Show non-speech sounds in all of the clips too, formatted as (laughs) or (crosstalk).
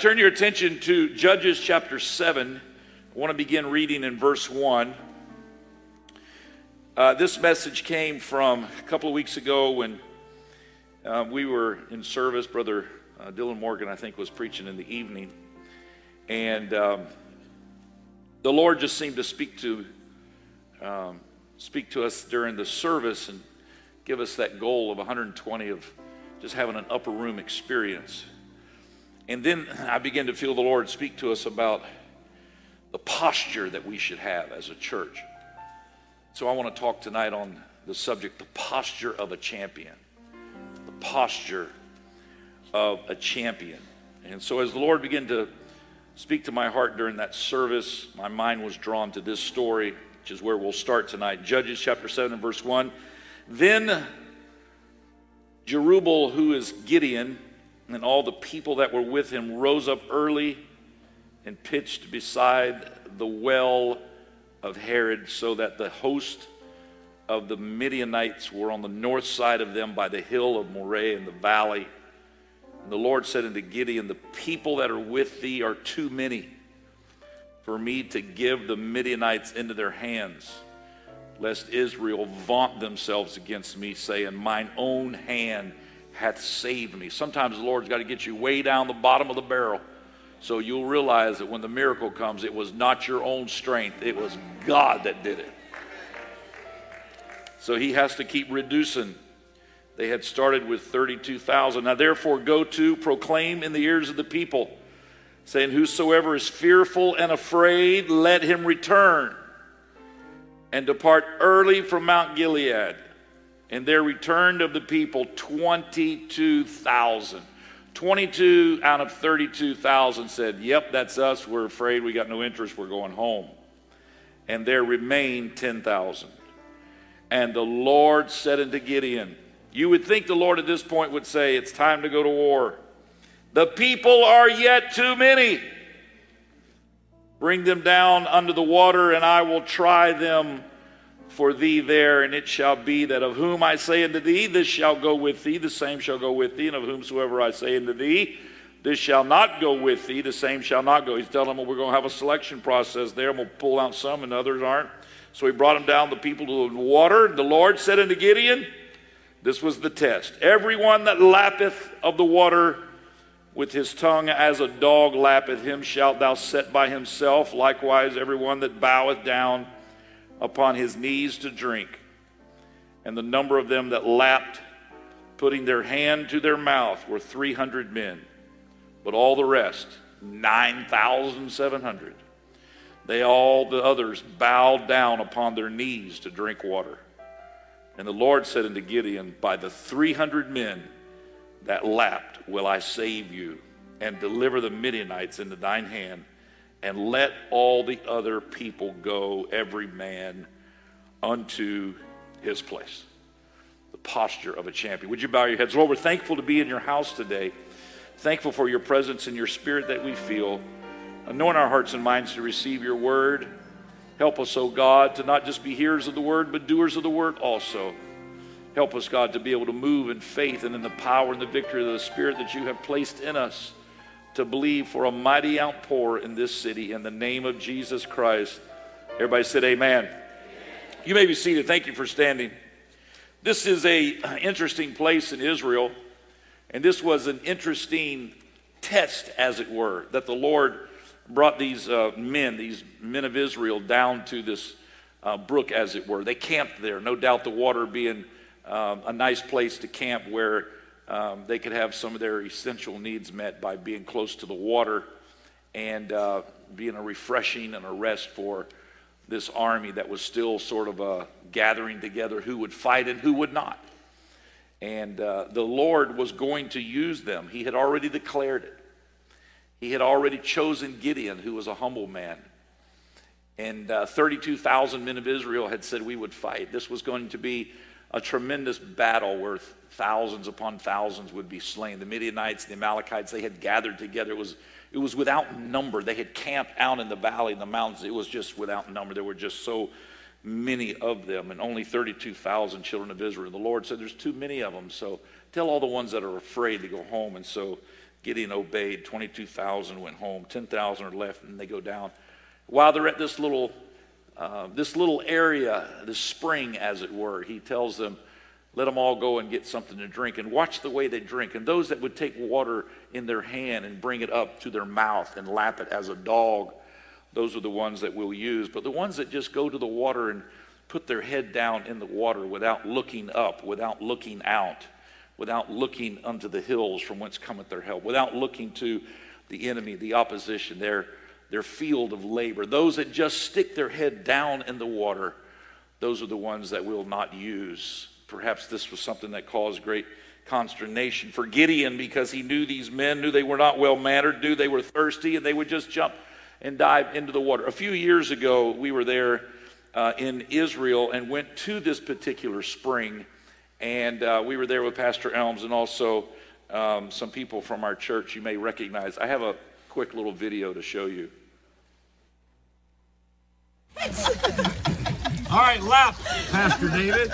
turn your attention to Judges chapter 7, I want to begin reading in verse 1. Uh, this message came from a couple of weeks ago when uh, we were in service. Brother uh, Dylan Morgan, I think, was preaching in the evening. And um, the Lord just seemed to speak to, um, speak to us during the service and give us that goal of 120 of just having an upper room experience. And then I began to feel the Lord speak to us about the posture that we should have as a church. So I want to talk tonight on the subject the posture of a champion. The posture of a champion. And so as the Lord began to speak to my heart during that service, my mind was drawn to this story, which is where we'll start tonight. Judges chapter 7 and verse 1. Then Jerubbaal, who is Gideon, and all the people that were with him rose up early and pitched beside the well of Harod, so that the host of the Midianites were on the north side of them by the hill of Moreh in the valley. And the Lord said unto Gideon, The people that are with thee are too many for me to give the Midianites into their hands, lest Israel vaunt themselves against me, saying, Mine own hand hath saved me. Sometimes the Lord's got to get you way down the bottom of the barrel so you'll realize that when the miracle comes, it was not your own strength, it was God that did it. So he has to keep reducing. They had started with 32,000. Now, therefore, go to proclaim in the ears of the people, saying, Whosoever is fearful and afraid, let him return and depart early from Mount Gilead. And there returned of the people 22,000. 22 out of 32,000 said, Yep, that's us. We're afraid. We got no interest. We're going home. And there remained 10,000. And the Lord said unto Gideon, You would think the Lord at this point would say, It's time to go to war. The people are yet too many. Bring them down under the water, and I will try them for thee there, and it shall be that of whom I say unto thee, this shall go with thee, the same shall go with thee, and of whomsoever I say unto thee, this shall not go with thee, the same shall not go. He's telling them well, we're going to have a selection process there, and we'll pull out some, and others aren't. So he brought them down, the people to the water. The Lord said unto Gideon, This was the test. Everyone that lappeth of the water with his tongue as a dog lappeth, him shalt thou set by himself. Likewise, everyone that boweth down upon his knees to drink. And the number of them that lapped, putting their hand to their mouth, were 300 men. But all the rest, 9,700, they all the others bowed down upon their knees to drink water. And the Lord said unto Gideon, By the 300 men that lapped will I save you and deliver the Midianites into thine hand and let all the other people go, every man unto his place. The posture of a champion. Would you bow your heads? Lord, we're thankful to be in your house today. Thankful for your presence and your spirit that we feel. Anoint our hearts and minds to receive your word. Help us, O God, to not just be hearers of the word, but doers of the word also. Help us, God, to be able to move in faith and in the power and the victory of the Spirit that you have placed in us to believe for a mighty outpour in this city in the name of Jesus Christ. Everybody said amen. amen. You may be seated. Thank you for standing. This is a interesting place in Israel, and this was an interesting test, as it were, that the Lord brought these uh, men, these men of Israel, down to this uh, brook, as it were. They camped there. No doubt the water being um, a nice place to camp where um, they could have some of their essential needs met by being close to the water and uh, being a refreshing and a rest for this army that was still sort of uh, gathering together who would fight and who would not. And uh, the Lord was going to use them. He had already declared it. He had already chosen Gideon, who was a humble man. And uh, 32,000 men of Israel had said we would fight. This was going to be a tremendous battle where thousands upon thousands would be slain. The Midianites, the Amalekites, they had gathered together. It was, it was without number. They had camped out in the valley, in the mountains. It was just without number. There were just so many of them, and only 32,000 children of Israel. The Lord said, There's too many of them, so tell all the ones that are afraid to go home. And so Gideon obeyed. 22,000 went home. 10,000 are left, and they go down. While they're at this little, uh, this little area, this spring, as it were, he tells them, let them all go and get something to drink and watch the way they drink. And those that would take water in their hand and bring it up to their mouth and lap it as a dog, those are the ones that we'll use. But the ones that just go to the water and put their head down in the water without looking up, without looking out, without looking unto the hills from whence cometh their help, without looking to the enemy, the opposition, their, their field of labor. Those that just stick their head down in the water, those are the ones that we'll not use. Perhaps this was something that caused great consternation for Gideon because he knew these men, knew they were not well mannered, knew they were thirsty, and they would just jump and dive into the water. A few years ago, we were there uh, in Israel and went to this particular spring. And uh, we were there with Pastor Elms and also um, some people from our church you may recognize. I have a quick little video to show you. All right, lap, Pastor David.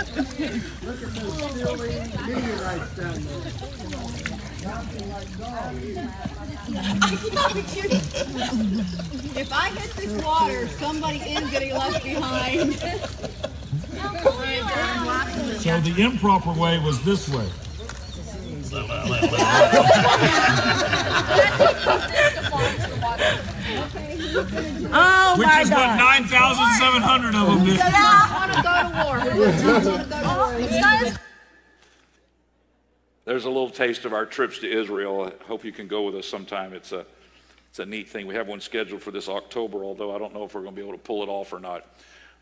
if I hit this water, somebody is getting left behind. So the improper way was this way. Oh Which my is what 9,700 of them did. I want to go to war. (laughs) It's not as There's a little taste of our trips to Israel. I hope you can go with us sometime. It's a, it's a neat thing. We have one scheduled for this October, although I don't know if we're going to be able to pull it off or not.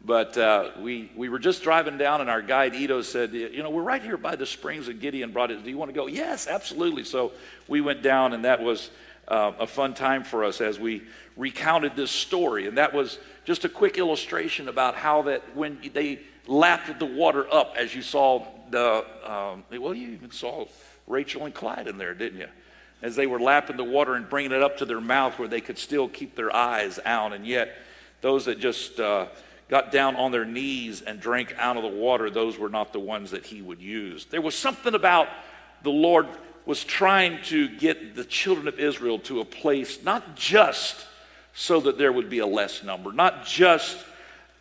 But uh, we, we were just driving down, and our guide Ito said, You know, we're right here by the springs, and Gideon brought it. Do you want to go? Yes, absolutely. So we went down, and that was uh, a fun time for us as we recounted this story. And that was just a quick illustration about how that when they lapped the water up, as you saw the, um, well, you even saw Rachel and Clyde in there, didn't you? As they were lapping the water and bringing it up to their mouth where they could still keep their eyes out. And yet, those that just uh, got down on their knees and drank out of the water, those were not the ones that he would use. There was something about the Lord was trying to get the children of Israel to a place, not just so that there would be a less number, not just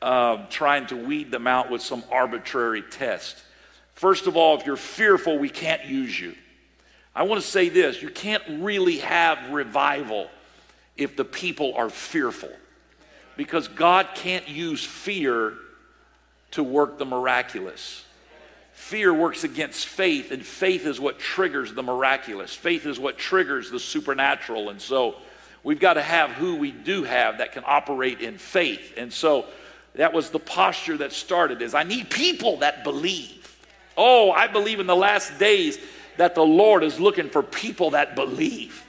um, trying to weed them out with some arbitrary test. First of all, if you're fearful, we can't use you. I want to say this you can't really have revival if the people are fearful because God can't use fear to work the miraculous. Fear works against faith, and faith is what triggers the miraculous. Faith is what triggers the supernatural. And so we've got to have who we do have that can operate in faith. And so that was the posture that started is I need people that believe. Oh, I believe in the last days that the Lord is looking for people that believe.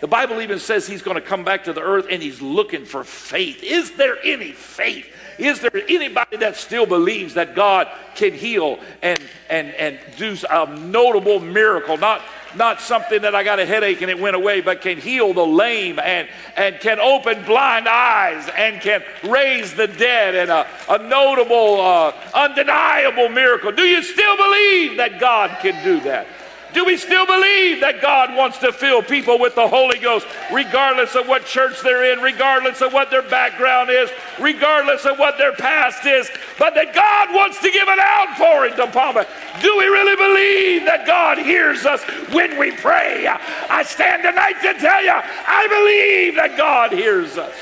The Bible even says he's going to come back to the earth and he's looking for faith. Is there any faith? Is there anybody that still believes that God can heal and, and, and do a notable miracle? Not, not something that I got a headache and it went away, but can heal the lame and, and can open blind eyes and can raise the dead and a, a notable, uh, undeniable miracle. Do you still believe that God can do that? Do we still believe that God wants to fill people with the Holy Ghost, regardless of what church they're in, regardless of what their background is, regardless of what their past is, but that God wants to give an outpouring to Palma? Do we really believe that God hears us when we pray? I stand tonight to tell you, I believe that God hears us.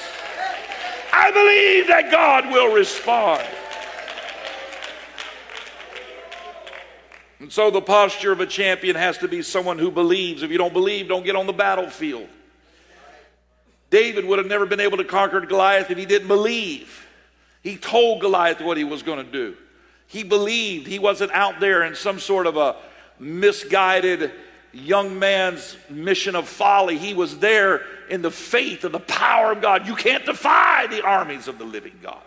I believe that God will respond. And so the posture of a champion has to be someone who believes. If you don't believe, don't get on the battlefield. David would have never been able to conquer Goliath if he didn't believe. He told Goliath what he was going to do. He believed. He wasn't out there in some sort of a misguided young man's mission of folly. He was there in the faith of the power of God. You can't defy the armies of the living God.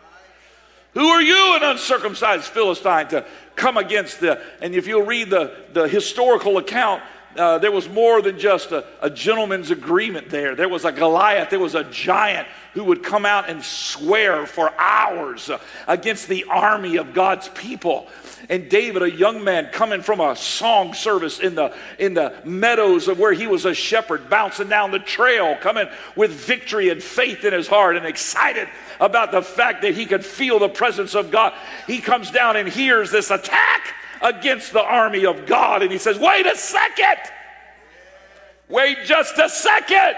Who are you, an uncircumcised Philistine, to come against the? And if you'll read the, the historical account, uh, there was more than just a, a gentleman's agreement there. There was a Goliath, there was a giant who would come out and swear for hours uh, against the army of God's people. And David, a young man coming from a song service in the, in the meadows of where he was a shepherd, bouncing down the trail, coming with victory and faith in his heart and excited about the fact that he could feel the presence of God. He comes down and hears this attack against the army of God. And he says, Wait a second. Wait just a second.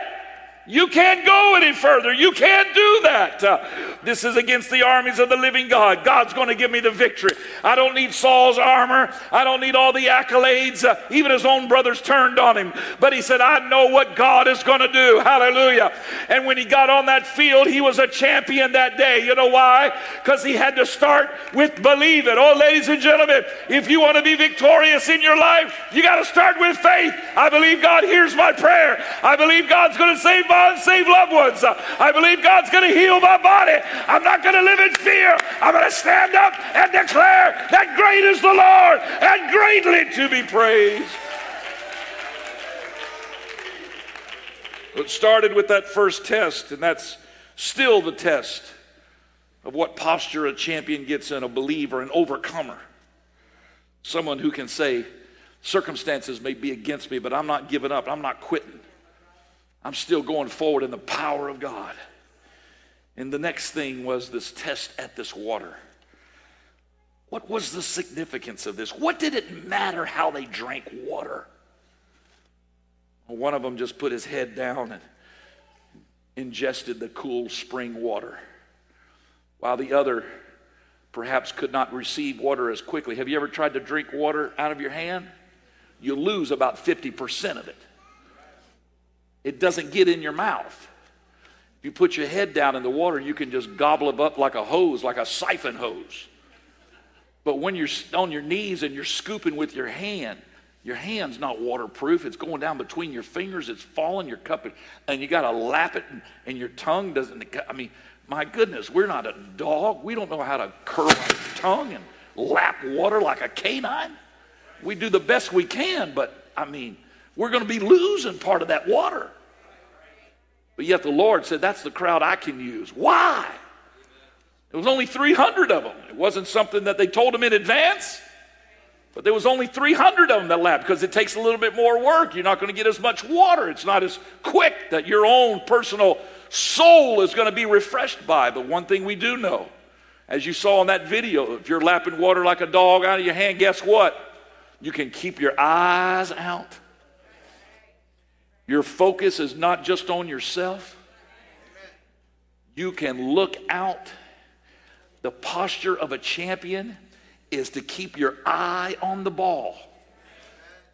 You can't go any further. You can't do that. Uh, this is against the armies of the living God. God's going to give me the victory. I don't need Saul's armor. I don't need all the accolades. Uh, even his own brothers turned on him. But he said, I know what God is going to do. Hallelujah. And when he got on that field, he was a champion that day. You know why? Because he had to start with believe it. Oh, ladies and gentlemen, if you want to be victorious in your life, you got to start with faith. I believe God hears my prayer. I believe God's going to save my unsaved loved ones. I believe God's going to heal my body. I'm not going to live in fear. I'm going to stand up and declare that great is the Lord and greatly to be praised. It started with that first test, and that's still the test of what posture a champion gets in, a believer, an overcomer. Someone who can say, Circumstances may be against me, but I'm not giving up. I'm not quitting. I'm still going forward in the power of God. And the next thing was this test at this water. What was the significance of this? What did it matter how they drank water? One of them just put his head down and ingested the cool spring water, while the other perhaps could not receive water as quickly. Have you ever tried to drink water out of your hand? You lose about 50% of it it doesn't get in your mouth. If you put your head down in the water, you can just gobble it up like a hose, like a siphon hose. But when you're on your knees and you're scooping with your hand, your hand's not waterproof. It's going down between your fingers. It's falling your cup, and you got to lap it, and, and, your tongue doesn't. I mean, my goodness, we're not a dog. We don't know how to curl our tongue and lap water like a canine. We do the best we can, but I mean, we're going to be losing part of that water. But yet the Lord said, That's the crowd I can use. Why? There was only 300 of them. It wasn't something that they told them in advance, but there was only 300 of them that lapped because it takes a little bit more work. You're not going to get as much water. It's not as quick that your own personal soul is going to be refreshed by. But one thing we do know, as you saw in that video, if you're lapping water like a dog out of your hand, guess what? You can keep your eyes out your focus is not just on yourself. You can look out. The posture of a champion is to keep your eye on the ball,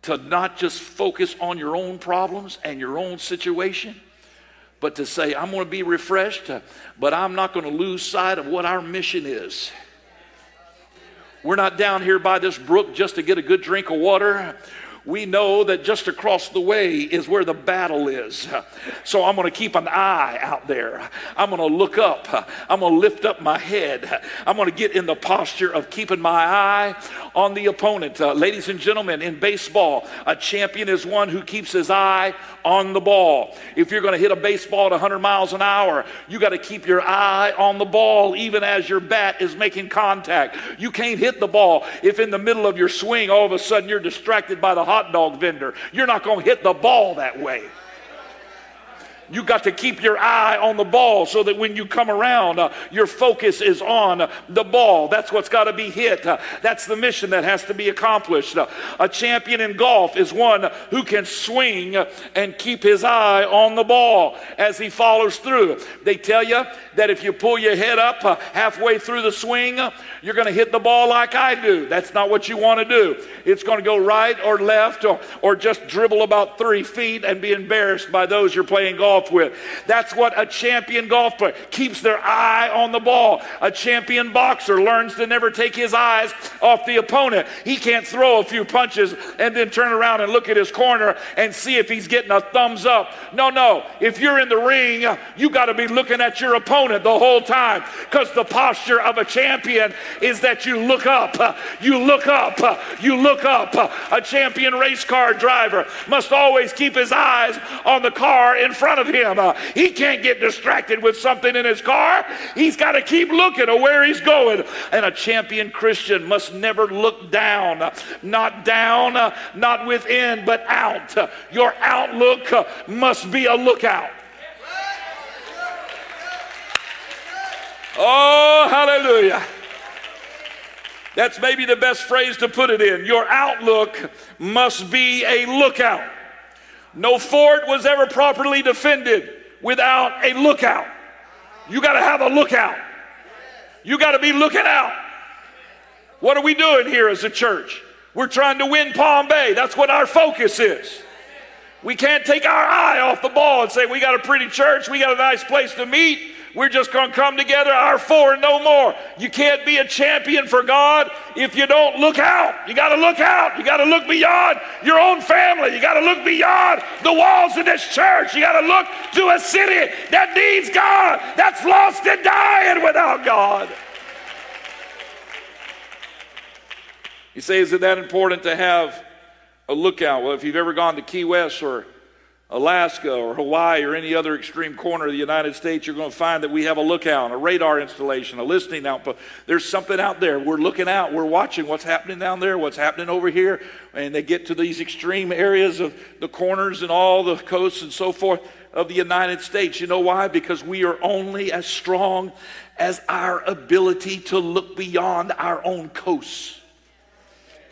to not just focus on your own problems and your own situation, but to say, I'm going to be refreshed, but I'm not going to lose sight of what our mission is. We're not down here by this brook just to get a good drink of water we know that just across the way is where the battle is. So I'm going to keep an eye out there. I'm going to look up. I'm going to lift up my head. I'm going to get in the posture of keeping my eye on the opponent. Uh, ladies and gentlemen, in baseball, a champion is one who keeps his eye on the ball. If you're going to hit a baseball at 100 miles an hour, you got to keep your eye on the ball even as your bat is making contact. You can't hit the ball if in the middle of your swing all of a sudden you're distracted by the hot dog vendor. You're not going to hit the ball that way. You got to keep your eye on the ball so that when you come around, uh, your focus is on the ball. That's what's got to be hit. Uh, that's the mission that has to be accomplished. Uh, a champion in golf is one who can swing and keep his eye on the ball as he follows through. They tell you that if you pull your head up uh, halfway through the swing, uh, you're going to hit the ball like I do. That's not what you want to do. It's going to go right or left or, or just dribble about three feet and be embarrassed by those you're playing golf golf with. That's what a champion golf player keeps their eye on the ball. A champion boxer learns to never take his eyes off the opponent. He can't throw a few punches and then turn around and look at his corner and see if he's getting a thumbs up. No, no. If you're in the ring, you got to be looking at your opponent the whole time because the posture of a champion is that you look up. You look up. You look up. A champion race car driver must always keep his eyes on the car in front of him. Uh, he can't get distracted with something in his car. He's got to keep looking at where he's going. And a champion Christian must never look down. Not down, uh, not within, but out. Your outlook uh, must be a lookout. Oh, hallelujah. That's maybe the best phrase to put it in. Your outlook must be a lookout. No fort was ever properly defended without a lookout. You got to have a lookout. You got to be looking out. What are we doing here as a church? We're trying to win Palm Bay. That's what our focus is. We can't take our eye off the ball and say, we got a pretty church, we got a nice place to meet, we're just going to come together, our four, no more. You can't be a champion for God if you don't look out. You got to look out. You got to look beyond your own family. You got to look beyond the walls of this church. You got to look to a city that needs God, that's lost and dying without God. You say, is it that important to have a lookout? Well, if you've ever gone to Key West or Alaska or Hawaii or any other extreme corner of the United States, you're going to find that we have a lookout, a radar installation, a listening outpost. There's something out there. We're looking out. We're watching what's happening down there, what's happening over here. And they get to these extreme areas of the corners and all the coasts and so forth of the United States. You know why? Because we are only as strong as our ability to look beyond our own coasts.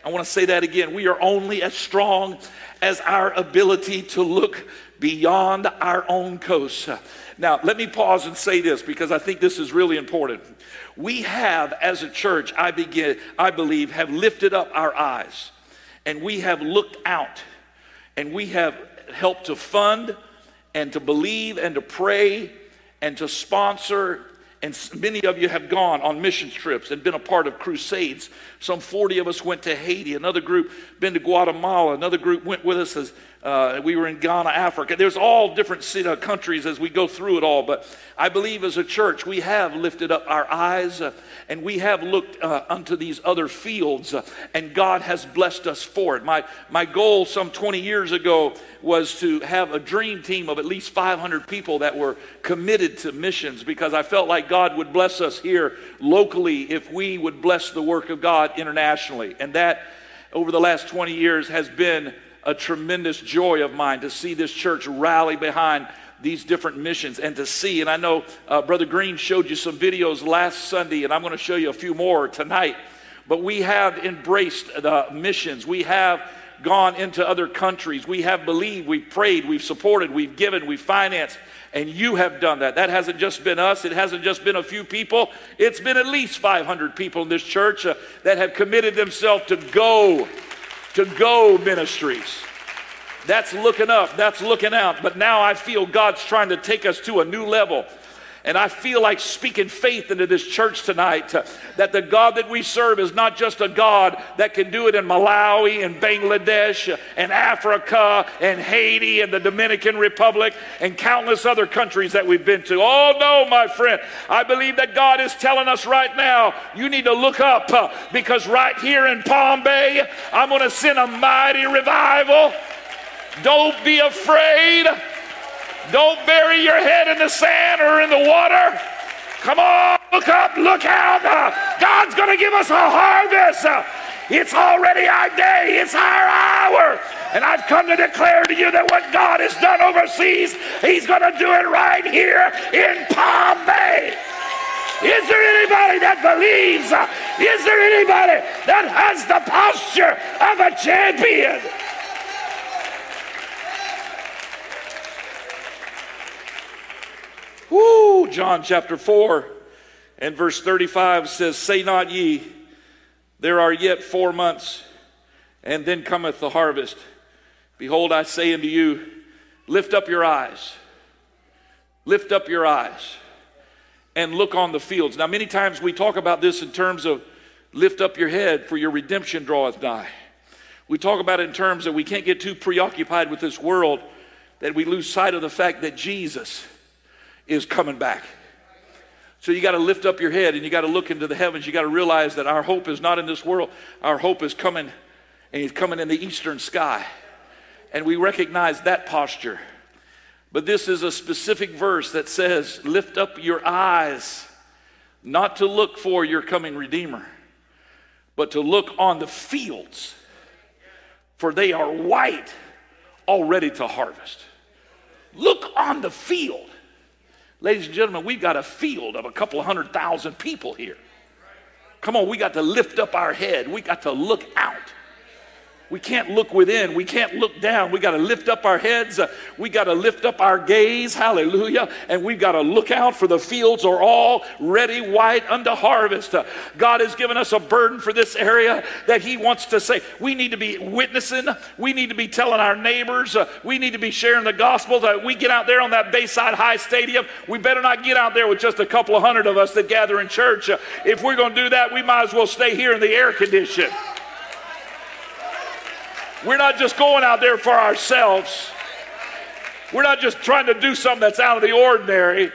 I want to say that again. We are only as strong as our ability to look beyond our own coasts. Now, let me pause and say this because I think this is really important. We have, as a church, I begin, I believe, have lifted up our eyes and we have looked out and we have helped to fund and to believe and to pray and to sponsor and many of you have gone on mission trips and been a part of crusades. Some 40 of us went to Haiti. Another group been to Guatemala. Another group went with us as uh, we were in Ghana, Africa. There's all different uh, countries as we go through it all. But I believe as a church, we have lifted up our eyes uh, and we have looked uh, unto these other fields, uh, and God has blessed us for it. My, my goal some 20 years ago was to have a dream team of at least 500 people that were committed to missions because I felt like God would bless us here locally if we would bless the work of God internationally. And that, over the last 20 years, has been a tremendous joy of mine to see this church rally behind these different missions and to see. And I know uh, Brother Green showed you some videos last Sunday, and I'm going to show you a few more tonight. But we have embraced the missions. We have gone into other countries. We have believed, we've prayed, we've supported, we've given, we've financed, and you have done that. That hasn't just been us, it hasn't just been a few people. It's been at least 500 people in this church uh, that have committed themselves to go to go ministries. That's looking up, that's looking out. But now I feel God's trying to take us to a new level. And I feel like speaking faith into this church tonight uh, that the God that we serve is not just a God that can do it in Malawi and Bangladesh and Africa and Haiti and the Dominican Republic and countless other countries that we've been to. Oh, no, my friend. I believe that God is telling us right now you need to look up uh, because right here in Palm Bay, I'm going to send a mighty revival. Don't be afraid. Don't bury your head in the sand or in the water. Come on, look up, look out. Uh, God's going to give us a harvest. Uh, it's already our day, it's our hour. And I've come to declare to you that what God has done overseas, He's going to do it right here in Palm Bay. Is there anybody that believes? Is there anybody that has the posture of a champion? Woo! John chapter 4 and verse 35 says, Say not ye, there are yet four months, and then cometh the harvest. Behold, I say unto you, lift up your eyes Lift up your eyes and look on the fields. Now, many times we talk about this in terms of lift up your head, for your redemption draweth nigh. We talk about it in terms that we can't get too preoccupied with this world that we lose sight of the fact that Jesus is coming back. So you got to lift up your head and you got to look into the heavens. You got to realize that our hope is not in this world. Our hope is coming, and He's coming in the eastern sky. And we recognize that posture. But this is a specific verse that says, Lift up your eyes, not to look for your coming Redeemer, but to look on the fields, for they are white, all ready to harvest. Look on the field. Ladies and gentlemen, we've got a field of a couple hundred thousand people here. Come on, we got to lift up our head. We got to look out. We can't look within. We can't look down. We got to lift up our heads. Uh, we got to lift up our gaze. Hallelujah. And we've got to look out for the fields are all ready white unto harvest. Uh, God has given us a burden for this area that He wants to say. We need to be witnessing. We need to be telling our neighbors. Uh, we need to be sharing the gospel. That we get out there on that Bayside High Stadium. We better not get out there with just a couple of hundred of us that gather in church. If we're going to do that, we might as well stay here in the air condition. We're not just going out there for ourselves. We're not just trying to do something that's out of the ordinary.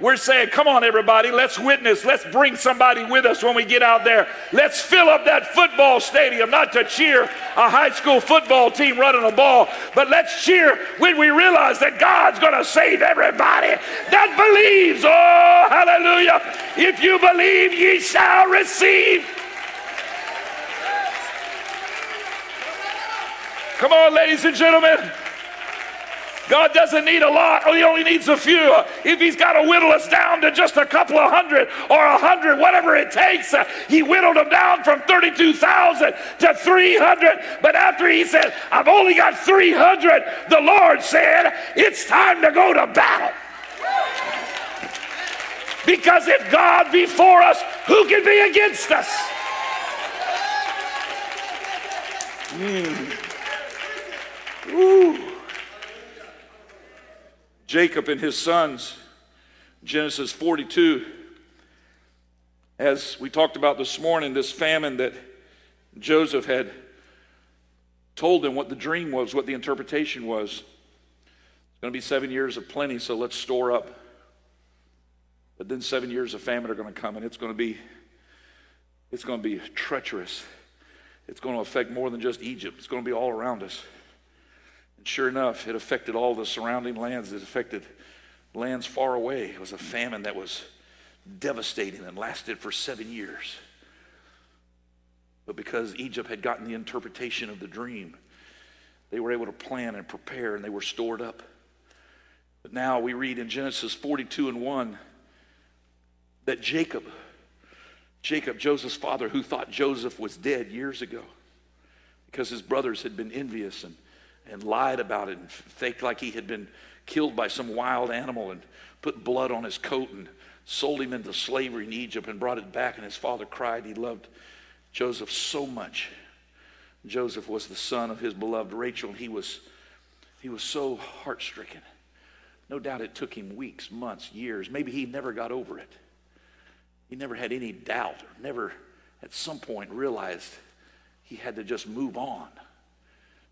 We're saying, come on, everybody, let's witness. Let's bring somebody with us when we get out there. Let's fill up that football stadium, not to cheer a high school football team running a ball, but let's cheer when we realize that God's going to save everybody that believes. Oh, hallelujah. If you believe, ye shall receive. Come on, ladies and gentlemen. God doesn't need a lot, or He only needs a few. If He's got to whittle us down to just a couple of hundred or a hundred, whatever it takes, uh, He whittled them down from 32,000 to 300. But after He said, I've only got 300, the Lord said, It's time to go to battle. Because if God be for us, who can be against us? Mm. Ooh. Jacob and his sons, Genesis 42. As we talked about this morning, this famine that Joseph had told them what the dream was, what the interpretation was. It's going to be seven years of plenty, so let's store up. But then seven years of famine are going to come, and it's going to be it's going to be treacherous. It's going to affect more than just Egypt. It's going to be all around us. And sure enough, it affected all the surrounding lands. It affected lands far away. It was a famine that was devastating and lasted for seven years. But because Egypt had gotten the interpretation of the dream, they were able to plan and prepare and they were stored up. But now we read in Genesis 42 and 1 that Jacob, Jacob, Joseph's father, who thought Joseph was dead years ago because his brothers had been envious and and lied about it and faked like he had been killed by some wild animal and put blood on his coat and sold him into slavery in Egypt and brought it back. And his father cried. He loved Joseph so much. Joseph was the son of his beloved Rachel, and he was, he was so heart stricken. No doubt it took him weeks, months, years. Maybe he never got over it. He never had any doubt, or never at some point realized he had to just move on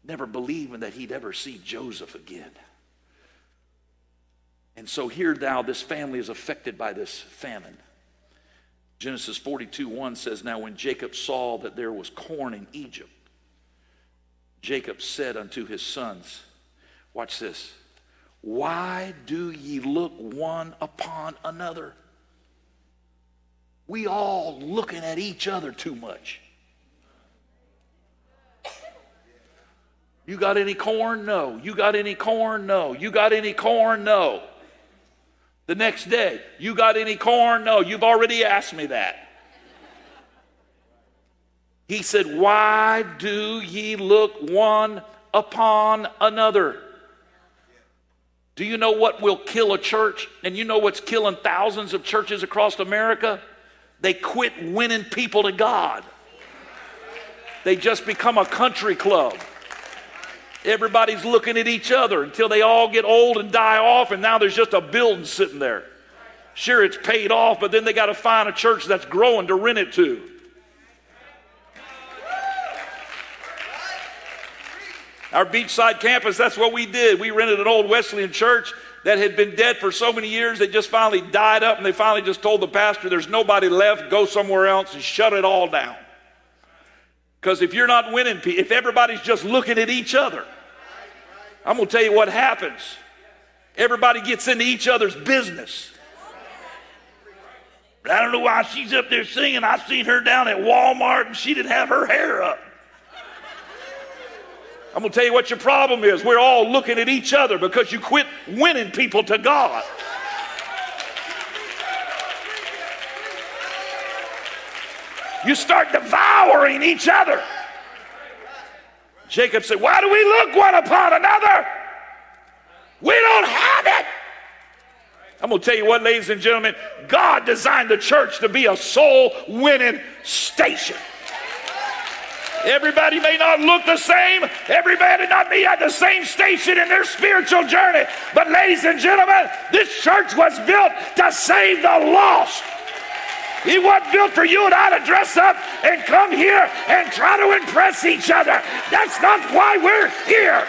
never believing that he'd ever see Joseph again. And so here now, this family is affected by this famine. Genesis 42 1 says, Now when Jacob saw that there was corn in Egypt, Jacob said unto his sons, Watch this. Why do ye look one upon another? We all looking at each other too much. You got any corn? No. You got any corn? No. You got any corn? No. The next day, you got any corn? No. You've already asked me that. He said, Why do ye look one upon another? Do you know what will kill a church? And you know what's killing thousands of churches across America? They quit winning people to God. They just become a country club. Everybody's looking at each other until they all get old and die off, and now there's just a building sitting there. Sure, it's paid off, but then they got to find a church that's growing to rent it to. Our beachside campus, that's what we did. We rented an old Wesleyan church that had been dead for so many years, they just finally died up, and they finally just told the pastor, There's nobody left, go somewhere else and shut it all down. Because if you're not winning, if everybody's just looking at each other, I'm going to tell you what happens. Everybody gets into each other's business. I don't know why she's up there singing. I've seen her down at Walmart and she didn't have her hair up. I'm going to tell you what your problem is. We're all looking at each other because you quit winning people to God. You start devouring each other. Jacob said, Why do we look one upon another? We don't have it. I'm going to tell you what, ladies and gentlemen, God designed the church to be a soul winning station. Everybody may not look the same. Everybody may not be at the same station in their spiritual journey. But, ladies and gentlemen, this church was built to save the lost. It wasn't built for you and I to dress up and come here and try to impress each other. That's not why we're here.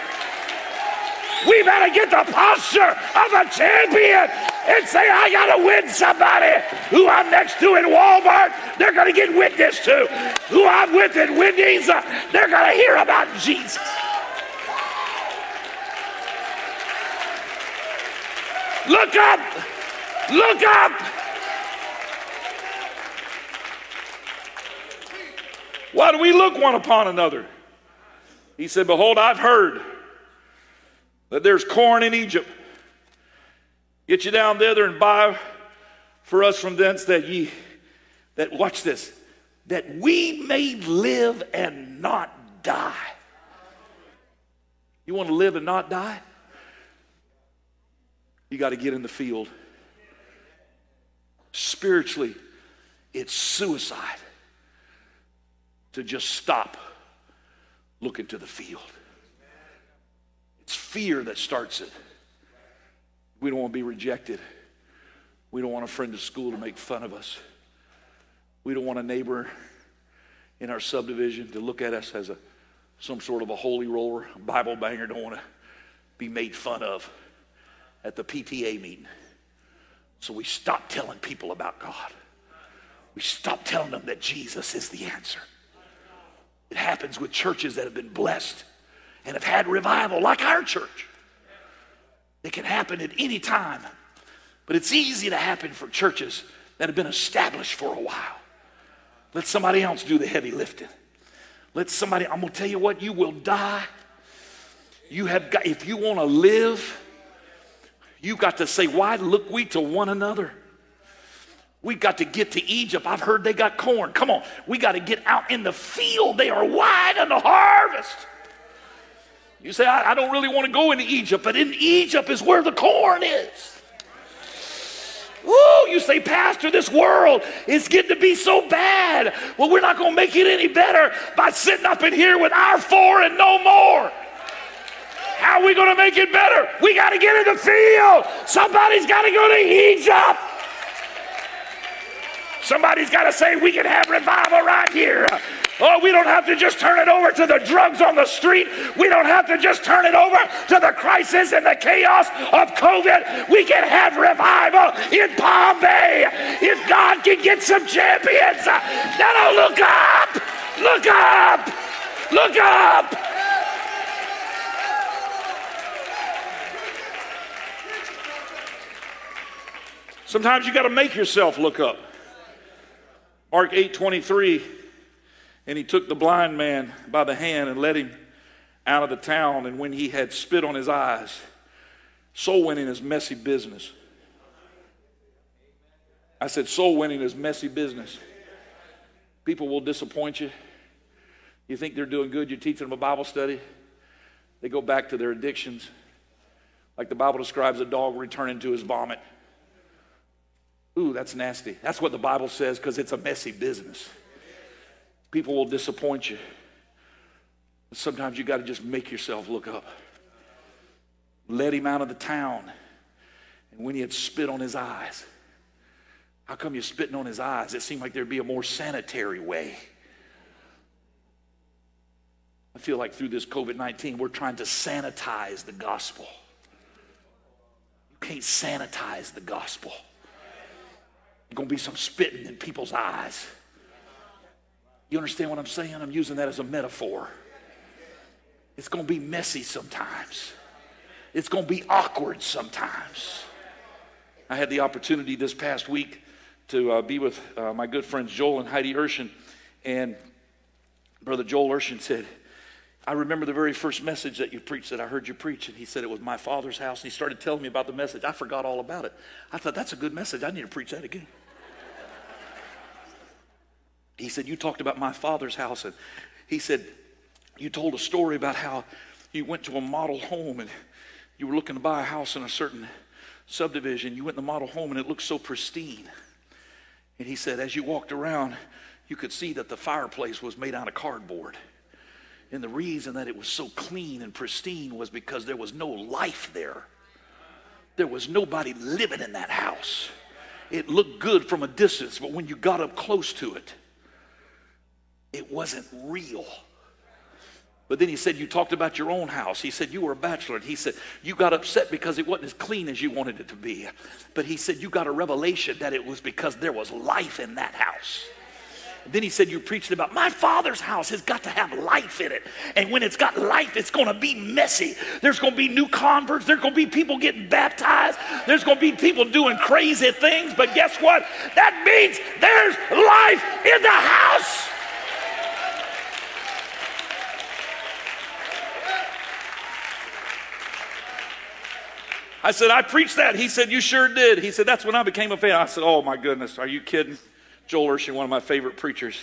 We better get the posture of a champion and say, I got to win somebody who I'm next to in Walmart. They're going to get witness to. Who I'm with in Wendy's, uh, they're going to hear about Jesus. Look up! Look up! Why do we look one upon another? He said, Behold, I've heard that there's corn in Egypt. Get you down thither and buy for us from thence that ye, that, watch this, that we may live and not die. You want to live and not die? You got to get in the field. Spiritually, it's suicide to just stop looking to the field. It's fear that starts it. We don't want to be rejected. We don't want a friend at school to make fun of us. We don't want a neighbor in our subdivision to look at us as a, some sort of a holy roller, a Bible banger, don't want to be made fun of at the PTA meeting. So we stop telling people about God. We stop telling them that Jesus is the answer. It happens with churches that have been blessed and have had revival, like our church. It can happen at any time, but it's easy to happen for churches that have been established for a while. Let somebody else do the heavy lifting. Let somebody, I'm to tell you what, you will die. You have got, if you want to live, you've got to say, why look we to one another? We got to get to Egypt. I've heard they got corn. Come on. We got to get out in the field. They are wide in the harvest. You say, I, I don't really want to go into Egypt, but in Egypt is where the corn is. Woo, you say, Pastor, this world is getting to be so bad. Well, we're not going to make it any better by sitting up in here with our four and no more. How are we going to make it better? We got to get in the field. Somebody's got to go to Egypt. Somebody's got to say, we can have revival right here. Oh, we don't have to just turn it over to the drugs on the street. We don't have to just turn it over to the crisis and the chaos of COVID. We can have revival in Palm Bay. If God can get some champions, now look up, look up, look up. Sometimes you got to make yourself look up. Mark 8 23, and he took the blind man by the hand and led him out of the town. And when he had spit on his eyes, soul winning is messy business. I said, soul winning is messy business. People will disappoint you. You think they're doing good, you're teaching them a Bible study. They go back to their addictions. Like the Bible describes a dog returning to his vomit. Ooh, that's nasty. That's what the Bible says because it's a messy business. People will disappoint you. Sometimes you got to just make yourself look up. Let him out of the town. And when he had spit on his eyes, how come you're spitting on his eyes? It seemed like there'd be a more sanitary way. I feel like through this COVID 19, we're trying to sanitize the gospel. You can't sanitize the gospel. Going to be some spitting in people's eyes. You understand what I'm saying? I'm using that as a metaphor. It's going to be messy sometimes, it's going to be awkward sometimes. I had the opportunity this past week to uh, be with uh, my good friends Joel and Heidi Urshan, and Brother Joel Urshan said, I remember the very first message that you preached that I heard you preach, and he said it was my father's house, and he started telling me about the message. I forgot all about it. I thought, that's a good message. I need to preach that again. He said, You talked about my father's house, and he said, You told a story about how you went to a model home and you were looking to buy a house in a certain subdivision. You went in the model home and it looked so pristine. And he said, As you walked around, you could see that the fireplace was made out of cardboard. And the reason that it was so clean and pristine was because there was no life there. There was nobody living in that house. It looked good from a distance, but when you got up close to it, it wasn't real. But then he said, You talked about your own house. He said, You were a bachelor. And he said, You got upset because it wasn't as clean as you wanted it to be. But he said, You got a revelation that it was because there was life in that house. Then he said, You preached about my father's house has got to have life in it. And when it's got life, it's going to be messy. There's going to be new converts. There's going to be people getting baptized. There's going to be people doing crazy things. But guess what? That means there's life in the house. I said, I preached that. He said, You sure did. He said, That's when I became a fan. I said, Oh my goodness, are you kidding? Joel Urshan, one of my favorite preachers.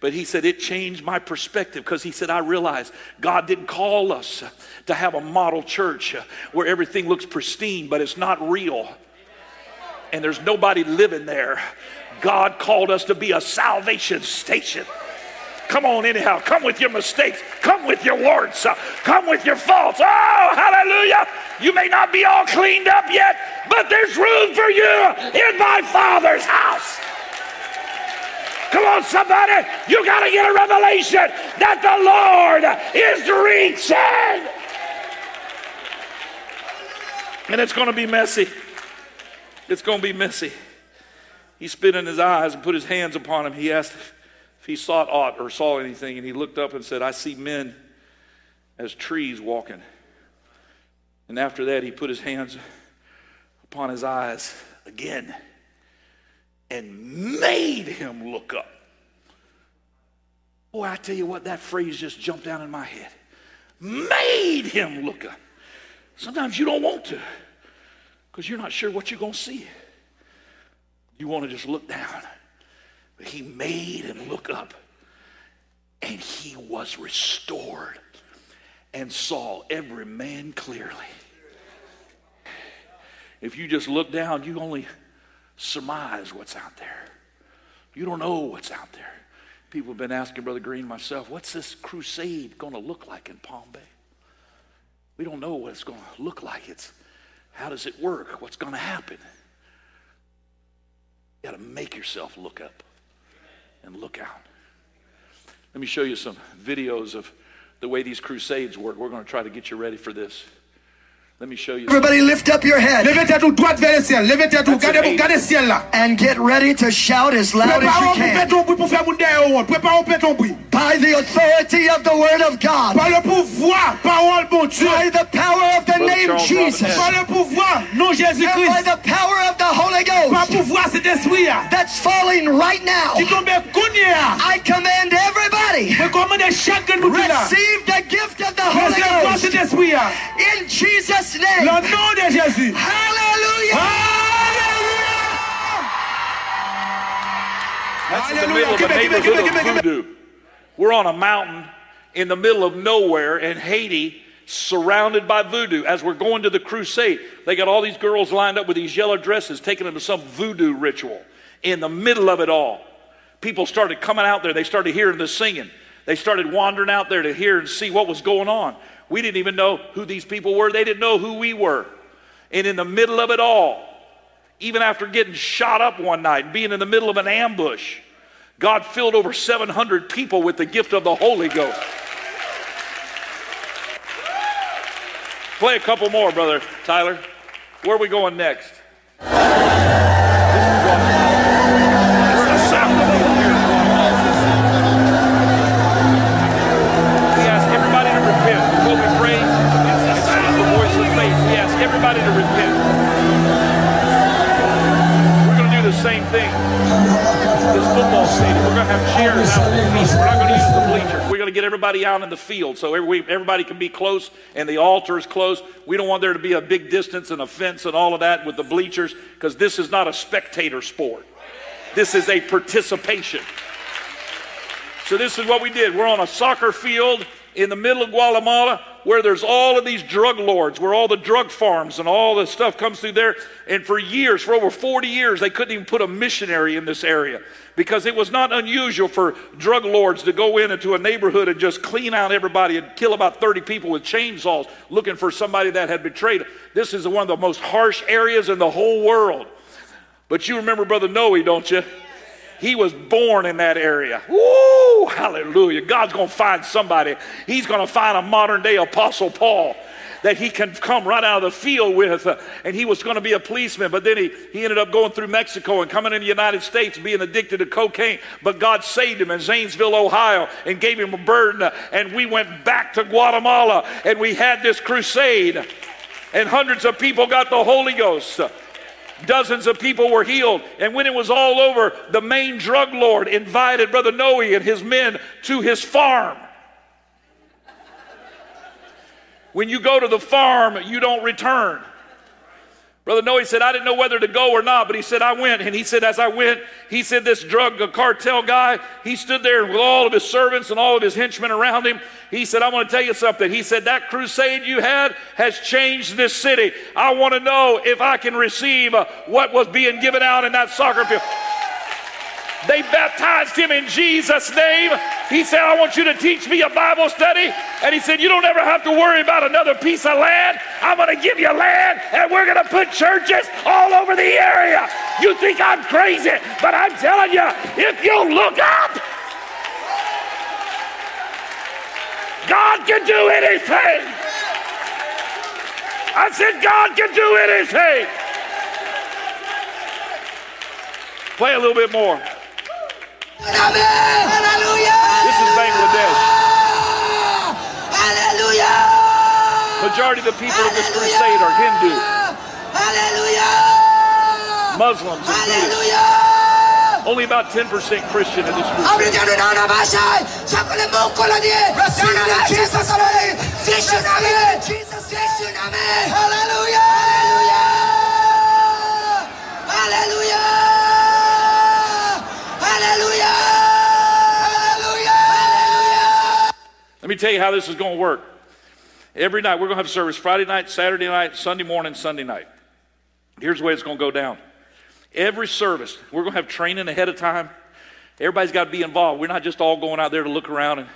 But he said it changed my perspective because he said, I realized God didn't call us to have a model church where everything looks pristine, but it's not real. And there's nobody living there. God called us to be a salvation station. Come on, anyhow. Come with your mistakes. Come with your warts. Uh, come with your faults. Oh, hallelujah. You may not be all cleaned up yet, but there's room for you in my Father's house. Come on, somebody. You got to get a revelation that the Lord is reaching. And it's going to be messy. It's going to be messy. He spit in his eyes and put his hands upon him. He asked he saw aught or saw anything, and he looked up and said, I see men as trees walking. And after that, he put his hands upon his eyes again and made him look up. Boy, I tell you what, that phrase just jumped down in my head. Made him look up. Sometimes you don't want to because you're not sure what you're going to see. You want to just look down. He made him look up and he was restored and saw every man clearly. If you just look down, you only surmise what's out there. You don't know what's out there. People have been asking Brother Green myself, what's this crusade going to look like in Palm Bay? We don't know what it's going to look like. It's how does it work? What's going to happen? You got to make yourself look up and look out. Let me show you some videos of the way these crusades work. We're going to try to get you ready for this. Let me show you. Everybody lift up your head Levez tête droite vers le ciel. Levez tête ou That's gardez, an eight. gardez le ciel là. and get ready to shout as loud as you can. faire ton bruit pour faire mon derrière honte. Préparons pour faire ton bruit. By the authority of the Word of God, Par le pouvoir, parole bon Dieu. by the power of the Brother name Jesus, Par le pouvoir, non and by Jésus-Christ. the power of the Holy Par Ghost pouvoir cet esprit that's falling right now, Qui tombe kounye. I command everybody Recommande chacun de nous là. receive the gift of the Holy Ghost in Jesus' Le name. nom de Jésus. Hallelujah! That's Hallelujah. We're on a mountain in the middle of nowhere in Haiti, surrounded by voodoo. As we're going to the crusade, they got all these girls lined up with these yellow dresses, taking them to some voodoo ritual. In the middle of it all, people started coming out there. They started hearing the singing. They started wandering out there to hear and see what was going on. We didn't even know who these people were, they didn't know who we were. And in the middle of it all, even after getting shot up one night and being in the middle of an ambush, God filled over 700 people with the gift of the Holy Ghost. Play a couple more, brother Tyler. Where are we going next? Same thing. This football stadium, we're going to have chairs out in the field. We're not going to use the bleachers. We're going to get everybody out in the field so everybody can be close and the altar is close. We don't want there to be a big distance and a fence and all of that with the bleachers because this is not a spectator sport. This is a participation. So this is what we did. We're on a soccer field in the middle of Guatemala where there's all of these drug lords, where all the drug farms and all the stuff comes through there. And for years, for over 40 years, they couldn't even put a missionary in this area because it was not unusual for drug lords to go in into a neighborhood and just clean out everybody and kill about 30 people with chainsaws looking for somebody that had betrayed. This is one of the most harsh areas in the whole world. But you remember Brother Noe, don't you? He was born in that area. Woo! Hallelujah. God's going to find somebody. He's going to find a modern day Apostle Paul that he can come right out of the field with. uh, and he was going to be a policeman, but then he, he ended up going through Mexico and coming into the United States being addicted to cocaine. But God saved him in Zanesville, Ohio, and gave him a burden. uh, And we went back to Guatemala and we had this crusade. And hundreds of people got the Holy Ghost. Dozens of people were healed. And when it was all over, the main drug lord invited Brother Noe and his men to his farm. When you go to the farm, you don't return. Brother Noe said, I didn't know whether to go or not, but he said, I went. And he said, as I went, he said, this drug cartel guy, he stood there with all of his servants and all of his henchmen around him. He said, I want to tell you something. He said, that crusade you had has changed this city. I want to know if I can receive uh, what was being given out in that soccer field. They baptized him in Jesus' name. He said, I want you to teach me a Bible study. And he said, You don't ever have to worry about another piece of land. I'm going to give you land, and we're going to put churches all over the area. You think I'm crazy, but I'm telling you, if you look up, God can do anything. I said, God can do anything. Play a little bit more. Hallelujah! This is Bangladesh. Hallelujah! Majority of the people of this crusade are Hindu. Hallelujah! Muslims and Buddhists. Only about 10% Christian in this crusade. Hallelujah! Hallelujah! Hallelujah! Let me tell you how this is going to work. Every night, we're going to have service Friday night, Saturday night, Sunday morning, Sunday night. Here's the way it's going to go down. Every service, we're going to have training ahead of time. Everybody's got to be involved. We're not just all going out there to look around and,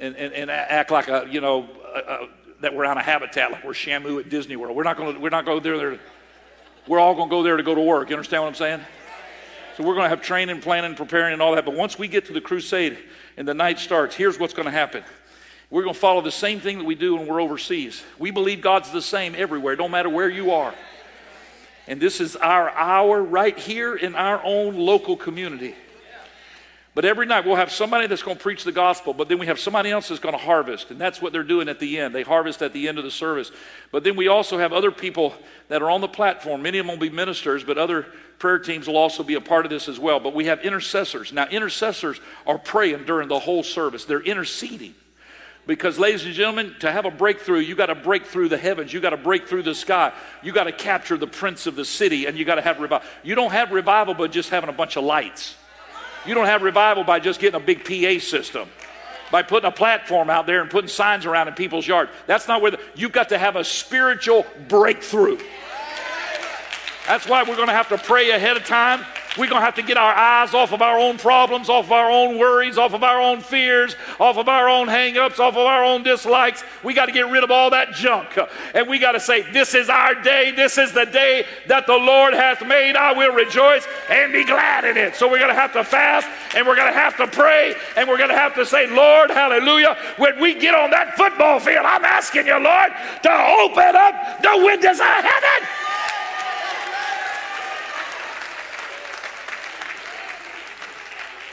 and, and, and act like a, you know, a, a, that we're on a habitat, like we're Shamu at Disney World. We're not going to, we're not going there, there. We're all going to go there to go to work. You understand what I'm saying? So we're going to have training, planning, preparing, and all that. But once we get to the crusade and the night starts, here's what's going to happen. We're going to follow the same thing that we do when we're overseas. We believe God's the same everywhere, don't matter where you are. And this is our hour right here in our own local community. But every night we'll have somebody that's going to preach the gospel, but then we have somebody else that's going to harvest. And that's what they're doing at the end. They harvest at the end of the service. But then we also have other people that are on the platform. Many of them will be ministers, but other prayer teams will also be a part of this as well. But we have intercessors. Now, intercessors are praying during the whole service, they're interceding. Because, ladies and gentlemen, to have a breakthrough, you got to break through the heavens. You got to break through the sky. You got to capture the prince of the city, and you got to have revival. You don't have revival by just having a bunch of lights. You don't have revival by just getting a big PA system, by putting a platform out there and putting signs around in people's yard. That's not where the, you've got to have a spiritual breakthrough. That's why we're going to have to pray ahead of time. We're going to have to get our eyes off of our own problems, off of our own worries, off of our own fears, off of our own hang-ups, off of our own dislikes. We got to get rid of all that junk. And we got to say, This is our day. This is the day that the Lord hath made. I will rejoice and be glad in it. So we're going to have to fast and we're going to have to pray and we're going to have to say, Lord, hallelujah. When we get on that football field, I'm asking you, Lord, to open up the windows of heaven.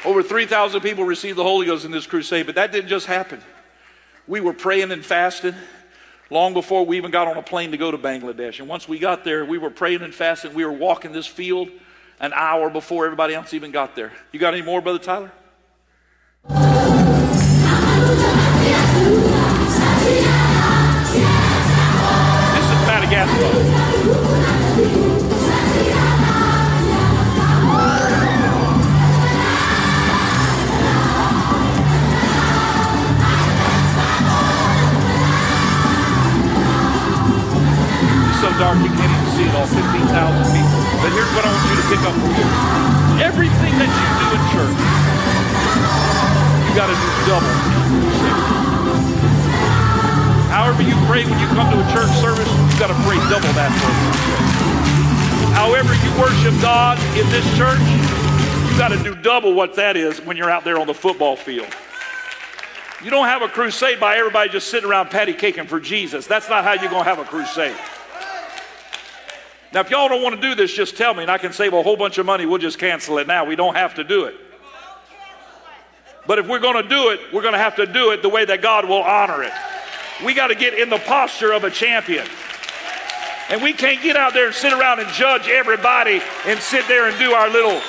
Over 3,000 people received the Holy Ghost in this crusade, but that didn't just happen. We were praying and fasting long before we even got on a plane to go to Bangladesh. And once we got there, we were praying and fasting. We were walking this field an hour before everybody else even got there. You got any more, Brother Tyler? Dark you can't even see it all, 15,000 people. But here's what I want you to pick up from here. Everything that you do in church, you got to do double. However you pray when you come to a church service, you got to pray double that for. However you worship God in this church, you got to do double what that is when you're out there on the football field. You don't have a crusade by everybody just sitting around patty caking for Jesus. That's not how you're going to have a crusade. Now, if y'all don't want to do this, just tell me, and I can save a whole bunch of money. We'll just cancel it now. We don't have to do it. But if we're going to do it, we're going to have to do it the way that God will honor it. We got to get in the posture of a champion. And we can't get out there and sit around and judge everybody and sit there and do our little.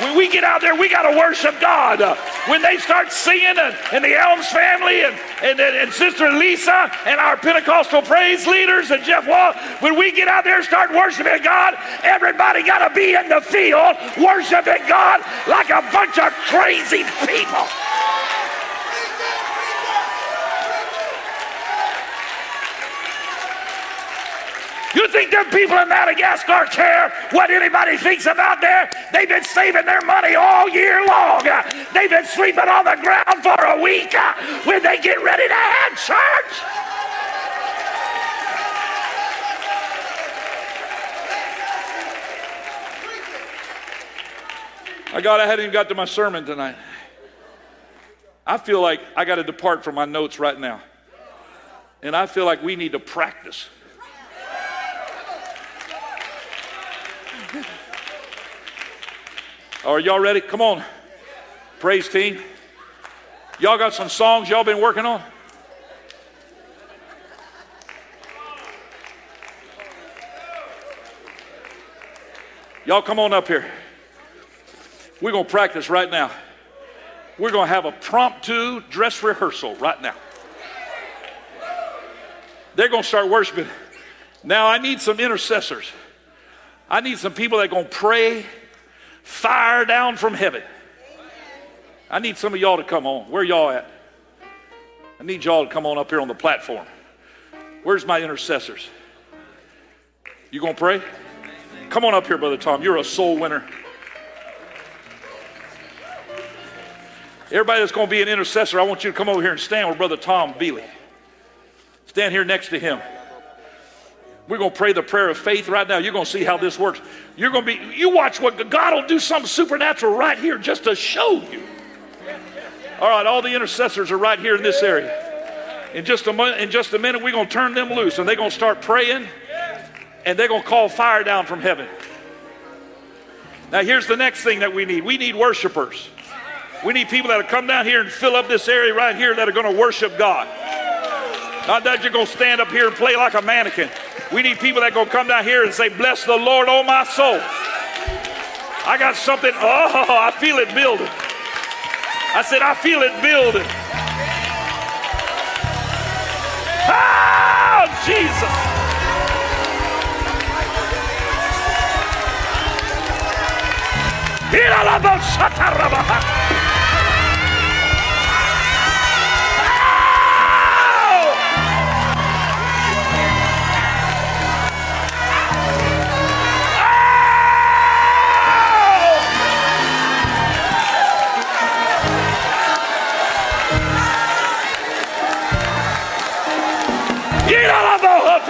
When we get out there, we got to worship God. When they start singing, and, and the Elms family, and, and, and Sister Lisa, and our Pentecostal praise leaders, and Jeff Wall, when we get out there and start worshiping God, everybody got to be in the field worshiping God like a bunch of crazy people. You think them people in Madagascar care what anybody thinks about there? They've been saving their money all year long. They've been sleeping on the ground for a week uh, when they get ready to have church. I God, I hadn't even got to my sermon tonight. I feel like I got to depart from my notes right now. And I feel like we need to practice. Are y'all ready? Come on. Praise team. Y'all got some songs y'all been working on? Y'all come on up here. We're going to practice right now. We're going to have a promptu dress rehearsal right now. They're going to start worshiping. Now, I need some intercessors. I need some people that are going to pray fire down from heaven. I need some of y'all to come on. Where y'all at? I need y'all to come on up here on the platform. Where's my intercessors? You to pray? Come on up here, Brother Tom. You're a soul winner. Everybody that's to be an intercessor, I want you to come over here and stand with Brother Tom Beely. Stand here next to him. We're going to pray the prayer of faith right now. You're going to see how this works. You're going to be, you watch what God will do something supernatural right here just to show you. All right, all the intercessors are right here in this area. In just a, mo- in just a minute, we're going to turn them loose and they're going to start praying and they're going to call fire down from heaven. Now, here's the next thing that we need we need worshipers. We need people that'll come down here and fill up this area right here that are going to worship God. Not that you're going to stand up here and play like a mannequin. We need people that going to come down here and say, Bless the Lord, oh my soul. I got something, oh, I feel it building. I said, I feel it building. Oh, Jesus. Ira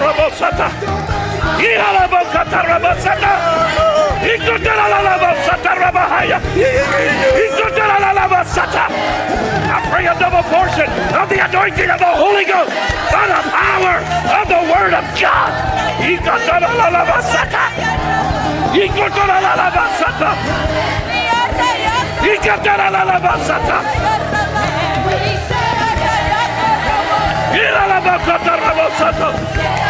Ikotarabosata. Ihalabakatarabasata. Ikotarabasata. Ikotarabasata. I pray a double portion of the anointing of the Holy Ghost by the power of the Word of God. Ikotarabasata. Ikotarabasata. Ikotarabasata. Ihalabakatarabasata.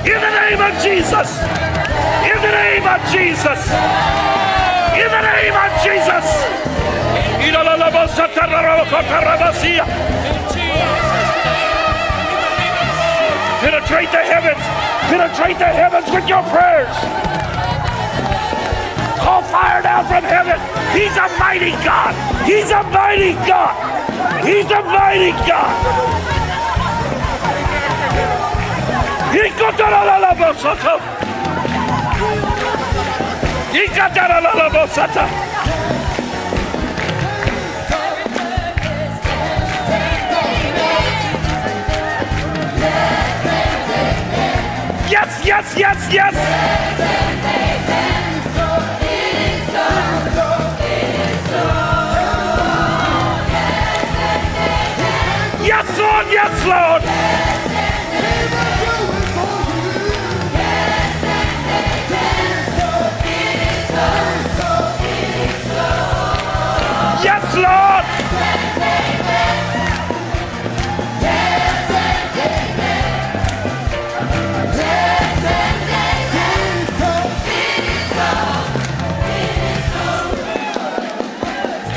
In the name of Jesus. In the name of Jesus. In the name of Jesus. Ilalalabasatarabakotarabasia. Penetrate the heavens. Penetrate the heavens with your prayers. Call fire down from heaven. He's a mighty God. He's a mighty God. He's a mighty God. Yes, yes, yes, yes. Yes, Lord, yes, Lord.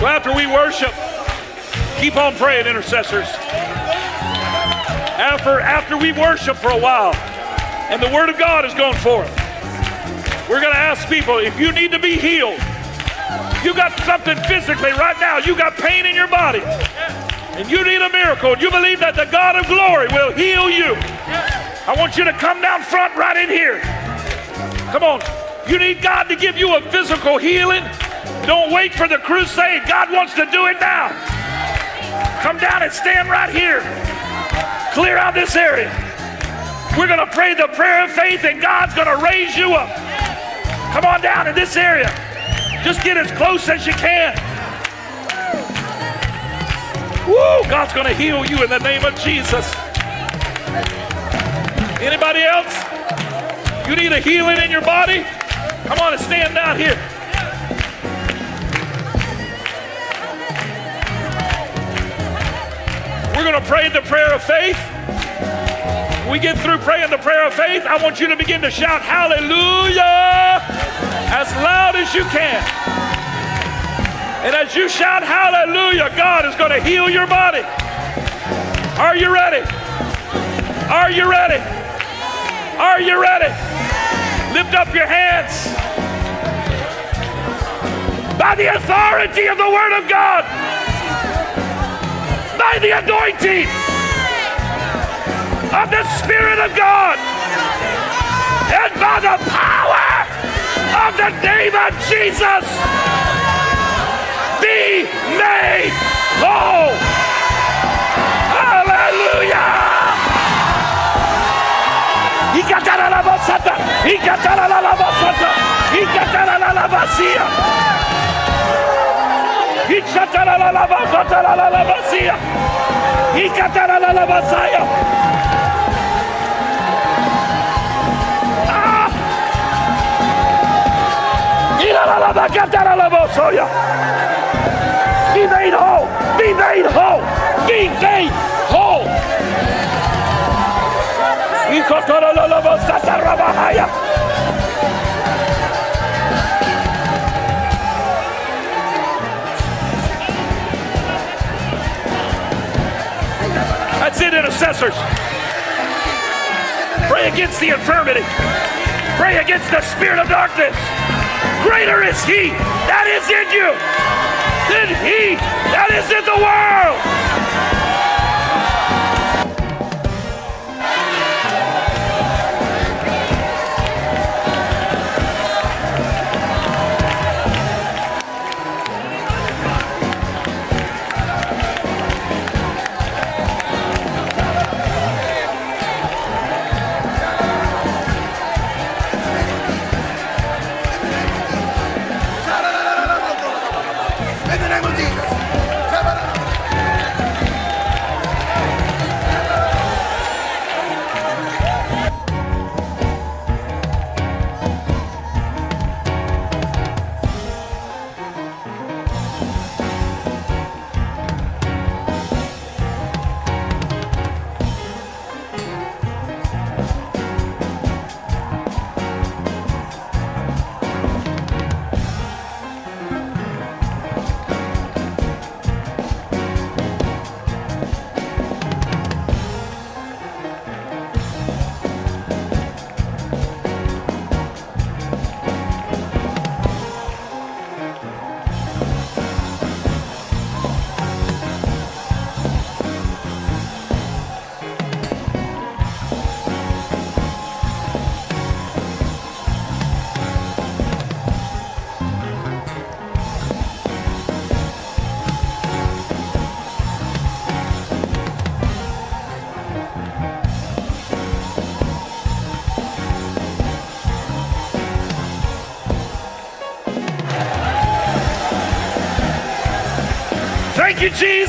So after we worship, keep on praying, intercessors. After, after we worship for a while and the word of God is going forth, we're going to ask people if you need to be healed, you got something physically right now, you got pain in your body, and you need a miracle, you believe that the God of glory will heal you. I want you to come down front right in here. Come on. You need God to give you a physical healing. Don't wait for the crusade. God wants to do it now. Come down and stand right here. Clear out this area. We're going to pray the prayer of faith, and God's going to raise you up. Come on down in this area. Just get as close as you can. Woo! God's going to heal you in the name of Jesus. Anybody else? You need a healing in your body? Come on and stand down here. We're going to pray the prayer of faith. We get through praying the prayer of faith, I want you to begin to shout hallelujah as loud as you can. And as you shout hallelujah, God is going to heal your body. Are you ready? Are you ready? Are you ready? Lift up your hands. By the authority of the Word of God, by the anointing of the Spirit of God, and by the power of the name of Jesus, be made whole. Hallelujah! Ikataralabasata, ikataralabasata, ikataralabasia. Ikataralabasatalabasia. Ikataralabasaya. Ah! Ilalabakataralabosoya. Be made whole. Be made whole. Be made whole. That's it, intercessors. Pray against the infirmity. Pray against the spirit of darkness. Greater is He that is in you than He that is in the world.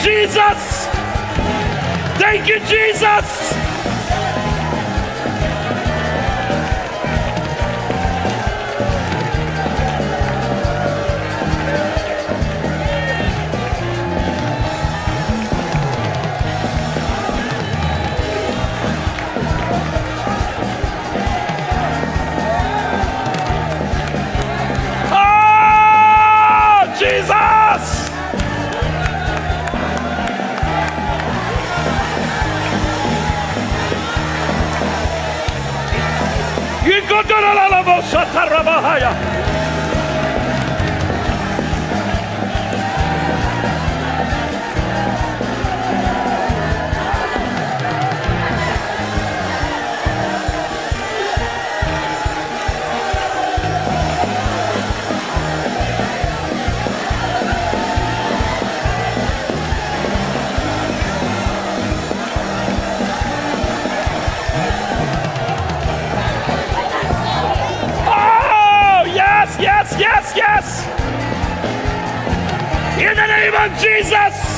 Jesus. Thank you, Jesus. Yikodorololobosatarabahaya. Jesus.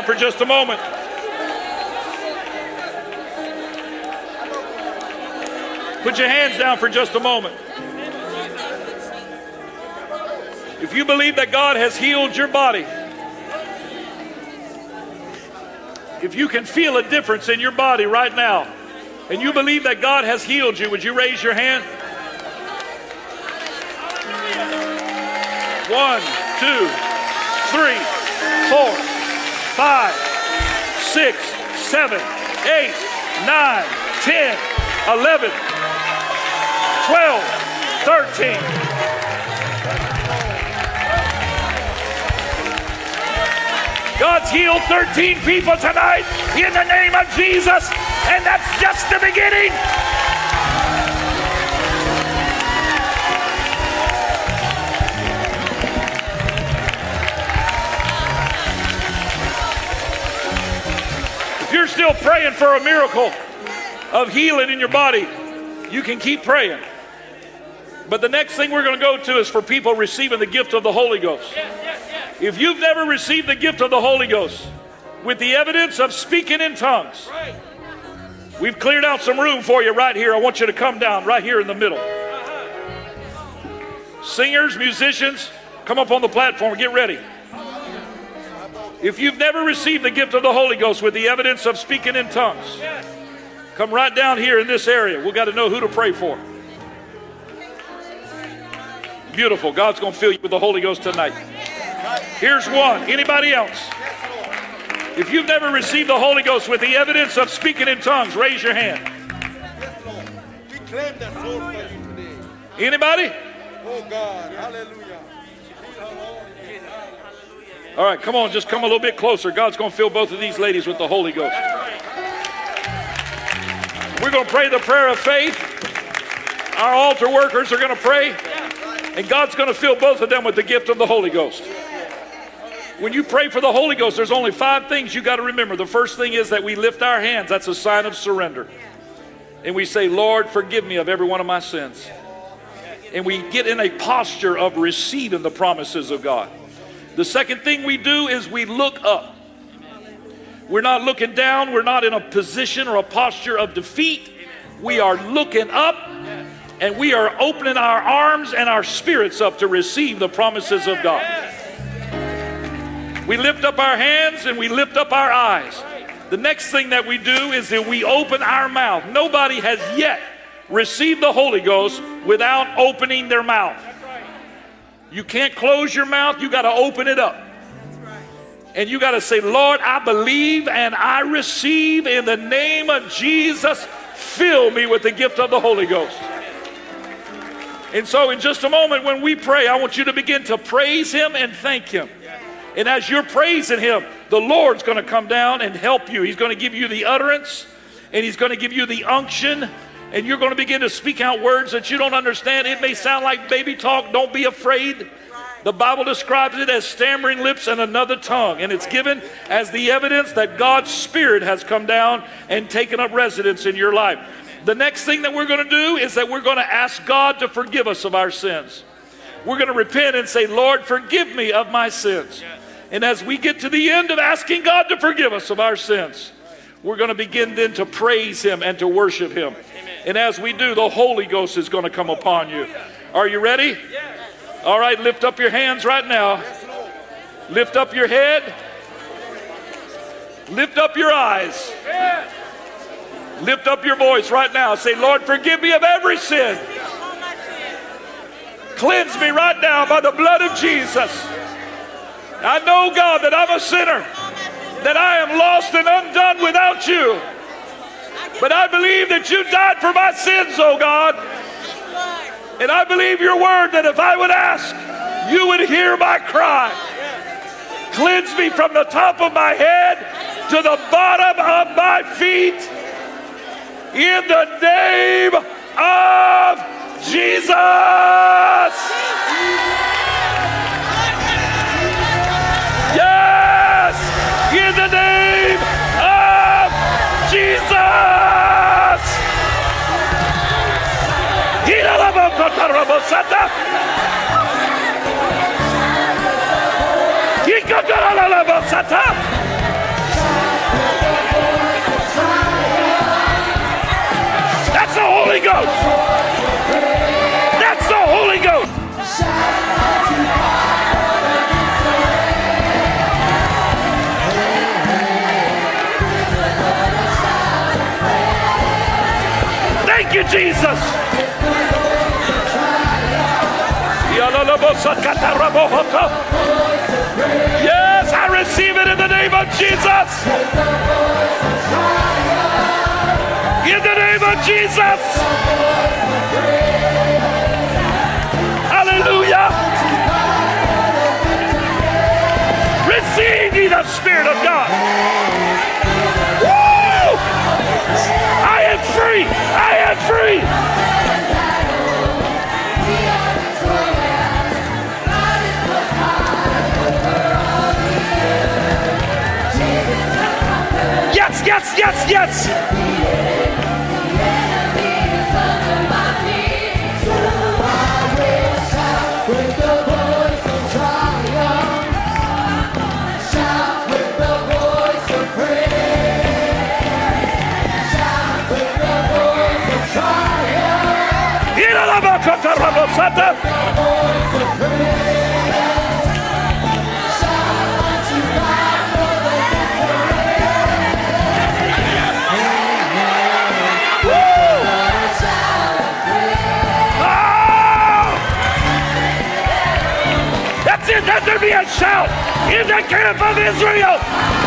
down for just a moment. Put your hands down for just a moment. If you believe that God has healed your body, if you can feel a difference in your body right now, and you believe that God has healed you, would you raise your hand? One, two, three, four, five, six, seven, eight, nine, ten, eleven, twelve, thirteen. God's healed 13 people tonight in the name of Jesus, and that's just the beginning. Still praying for a miracle of healing in your body, you can keep praying. But the next thing we're going to go to is for people receiving the gift of the Holy Ghost. If you've never received the gift of the Holy Ghost with the evidence of speaking in tongues, we've cleared out some room for you right here. I want you to come down right here in the middle. Uh-huh. Singers, musicians, come up on the platform. Get ready. If you've never received the gift of the Holy Ghost with the evidence of speaking in tongues, come right down here in this area. We've got to know who to pray for. Beautiful. God's going to fill you with the Holy Ghost tonight. Here's one. Anybody else? If you've never received the Holy Ghost with the evidence of speaking in tongues, raise your hand. We claim that soul for you today. Anybody? Oh God, hallelujah. All right, come on, just come a little bit closer. God's going to fill both of these ladies with the Holy Ghost. We're going to pray the prayer of faith. Our altar workers are going to pray, and God's going to fill both of them with the gift of the Holy Ghost. When you pray for the Holy Ghost, there's only five things you got to remember. The first thing is that we lift our hands, that's a sign of surrender. And we say, Lord, forgive me of every one of my sins. And we get in a posture of receiving the promises of God. The second thing we do is we look up. We're not looking down. We're not in a position or a posture of defeat. We are looking up and we are opening our arms and our spirits up to receive the promises of God. We lift up our hands and we lift up our eyes. The next thing that we do is that we open our mouth. Nobody has yet received the Holy Ghost without opening their mouth. You can't close your mouth, you got to open it up. And you got to say, Lord, I believe and I receive in the name of Jesus. Fill me with the gift of the Holy Ghost. And so, in just a moment, when we pray, I want you to begin to praise Him and thank Him. And as you're praising Him, the Lord's going to come down and help you. He's going to give you the utterance and He's going to give you the unction. And you're going to begin to speak out words that you don't understand. It may sound like baby talk. Don't be afraid. The Bible describes it as stammering lips and another tongue, and it's given as the evidence that God's Spirit has come down and taken up residence in your life. The next thing that we're going to do is that we're going to ask God to forgive us of our sins. We're going to repent and say, Lord, forgive me of my sins. And as we get to the end of asking God to forgive us of our sins, we're going to begin then to praise Him and to worship Him. And as we do, the Holy Ghost is going to come upon you. Are you ready? All right, lift up your hands right now. Lift up your head. Lift up your eyes. Lift up your voice right now. Say, Lord, forgive me of every sin. Cleanse me right now by the blood of Jesus. I know, God, that I'm a sinner, that I am lost and undone without you. But I believe that you died for my sins, oh God. And I believe your word that if I would ask, you would hear my cry. Cleanse me from the top of my head to the bottom of my feet. In the name of Jesus. That's the Holy Ghost. That's the Holy Ghost. Thank you, Jesus. Yes, I receive it in the name of Jesus. In the name of Jesus. Hallelujah. Receive ye the Spirit of God. Yes, yes, yes, yes. Sata. Let there be a shout in the camp of Israel.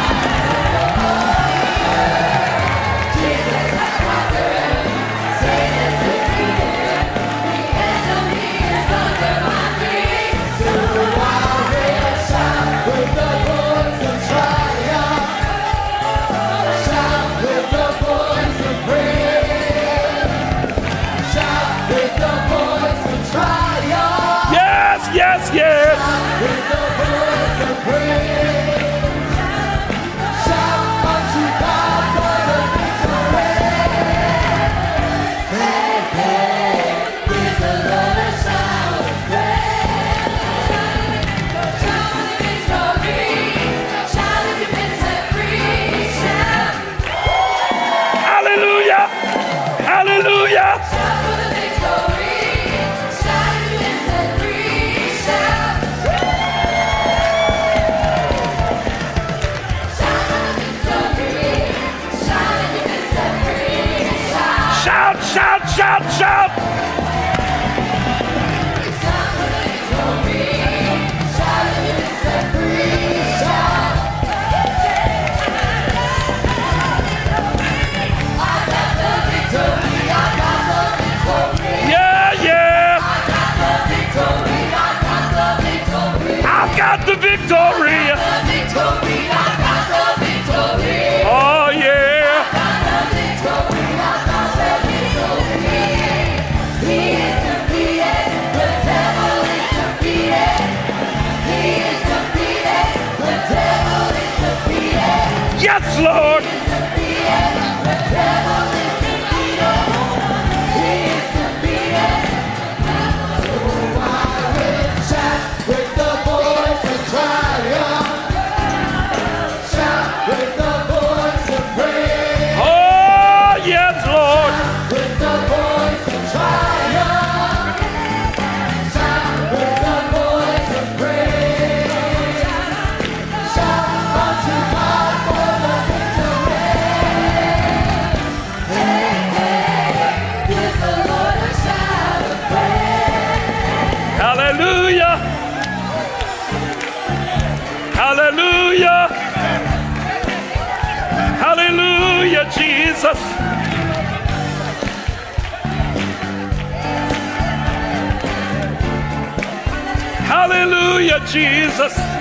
Hallelujah, Jesus.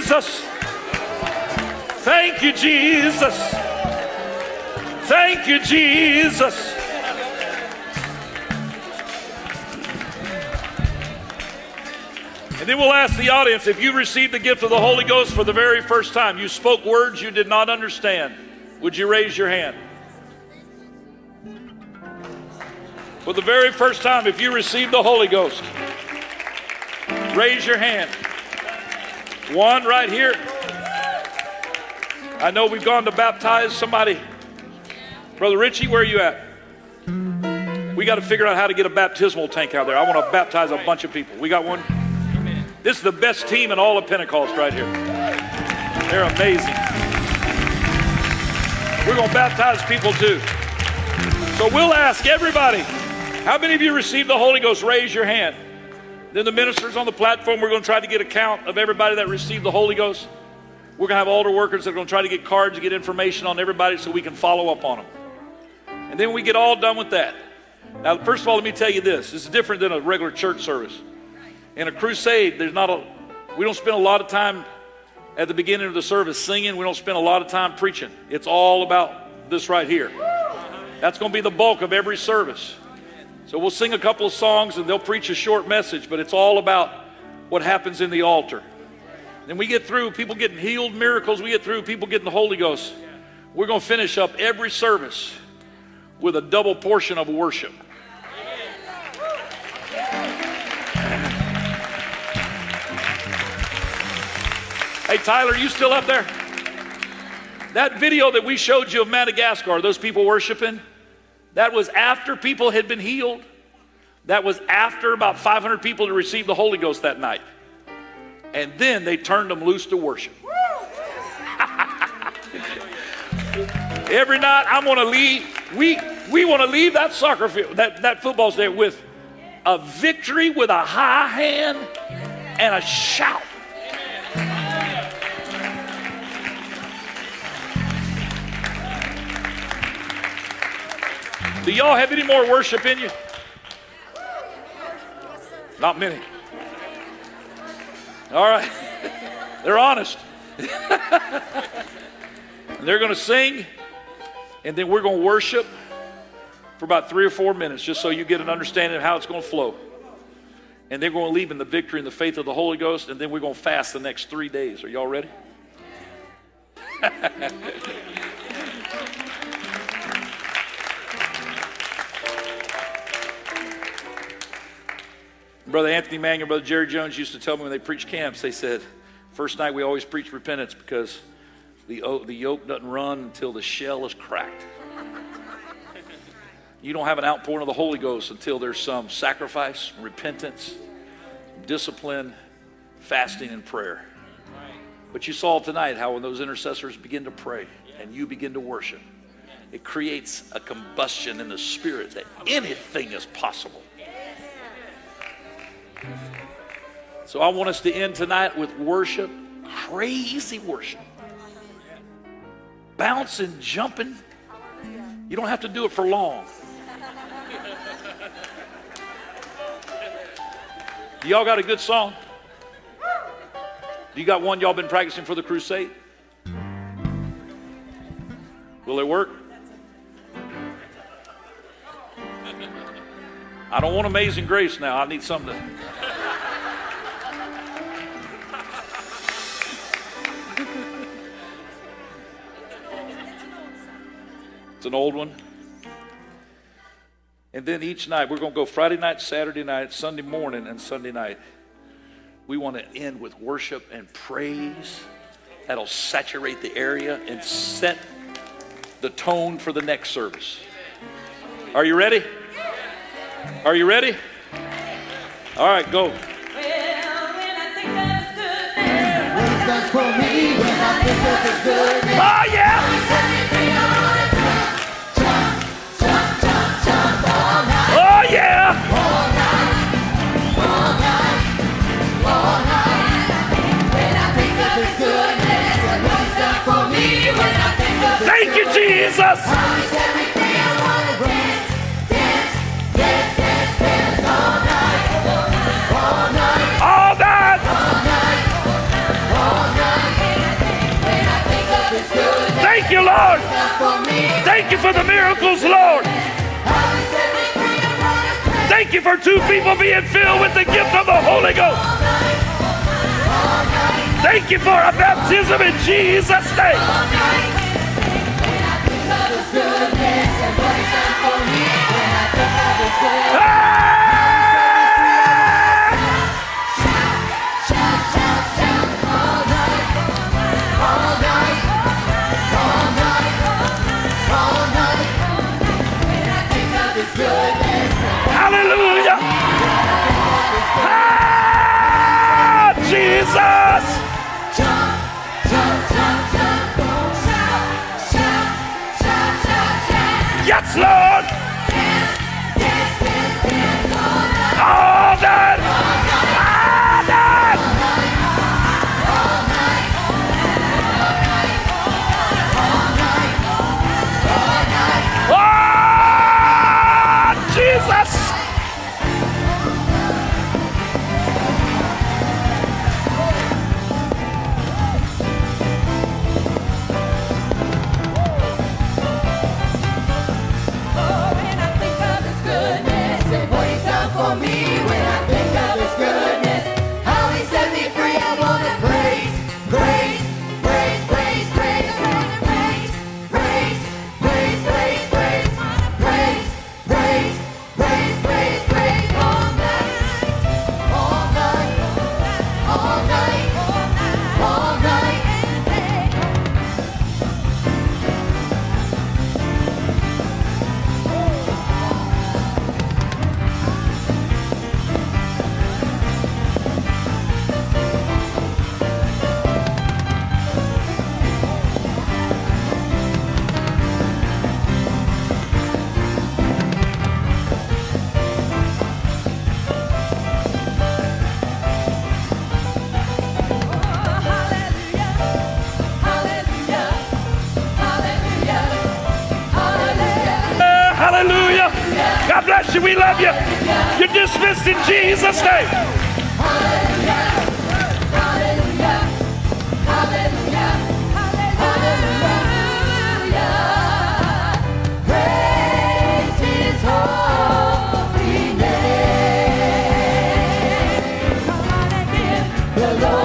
Jesus. Thank you, Jesus. Thank you, Jesus. And then we'll ask the audience if you received the gift of the Holy Ghost for the very first time, you spoke words you did not understand, would you raise your hand? For the very first time, if you received the Holy Ghost, raise your hand. One right here. I know we've gone to baptize somebody. Brother Richie, where are you at? We got to figure out how to get a baptismal tank out there. I want to baptize a bunch of people. We got one? This is the best team in all of Pentecost right here. They're amazing. We're going to baptize people too. So we'll ask everybody, how many of you received the Holy Ghost? Raise your hand. Then the ministers on the platform, we're going to try to get a count of everybody that received the Holy Ghost. We're going to have altar workers that are going to try to get cards get information on everybody so we can follow up on them. And then we get all done with that. Now, first of all, let me tell you this. This is different than a regular church service. In a crusade, there's not a, we don't spend a lot of time at the beginning of the service singing. We don't spend a lot of time preaching. It's all about this right here. That's going to be the bulk of every service. So we'll sing a couple of songs and they'll preach a short message, but it's all about what happens in the altar. Then we get through people getting healed, miracles. We get through people getting the Holy Ghost. We're going to finish up every service with a double portion of worship. Hey, Tyler, you still up there? That video that we showed you of Madagascar, those people worshiping, that was after people had been healed. That was after about 500 people had received the Holy Ghost that night. And then they turned them loose to worship. (laughs) Every night I'm gonna leave, we we want to leave that soccer field, that, that football stadium with a victory with a high hand and a shout. Do y'all have any more worship in you? Not many. All right. (laughs) They're honest. (laughs) They're going to sing, and then we're going to worship for about three or four minutes just so you get an understanding of how it's going to flow. And they're going to leave in the victory and the faith of the Holy Ghost, and then we're going to fast the next three days. Are y'all ready? (laughs) Brother Anthony Mangun and Brother Jerry Jones used to tell me when they preached camps, they said, first night we always preach repentance because the, the yolk doesn't run until the shell is cracked. You don't have an outpouring of the Holy Ghost until there's some sacrifice, repentance, discipline, fasting, and prayer. But you saw tonight how when those intercessors begin to pray and you begin to worship, it creates a combustion in the spirit that anything is possible. So I want us to end tonight with worship, crazy worship. Bouncing, jumping. You don't have to do it for long. Y'all got a good song? You got one y'all been practicing for the crusade? Will it work? I don't want Amazing Grace now. I need something to. It's an old one. And then each night, we're going to go Friday night, Saturday night, Sunday morning, and Sunday night. We want to end with worship and praise that'll saturate the area and set the tone for the next service. Are you ready? Are you ready? All right, go. Oh, yeah! Thank you, Jesus. Thank you, Lord. Thank you for the miracles, Lord. Thank you for two people being filled with the gift of the Holy Ghost. Thank you for a baptism in Jesus' name. Ah! Dismissed in Jesus' name. Somebody,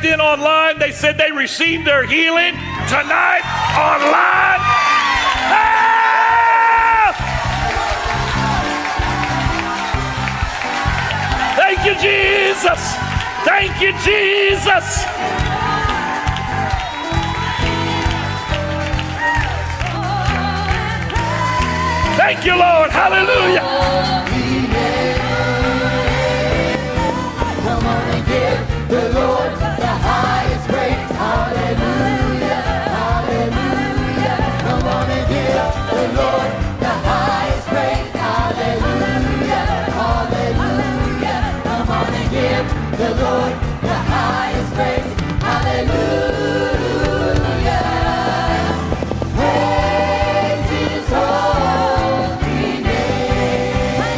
tagged in online. They said they received their healing tonight online. Ah! Thank you, Jesus. Thank you, Jesus. Thank you, Lord. Hallelujah. The Lord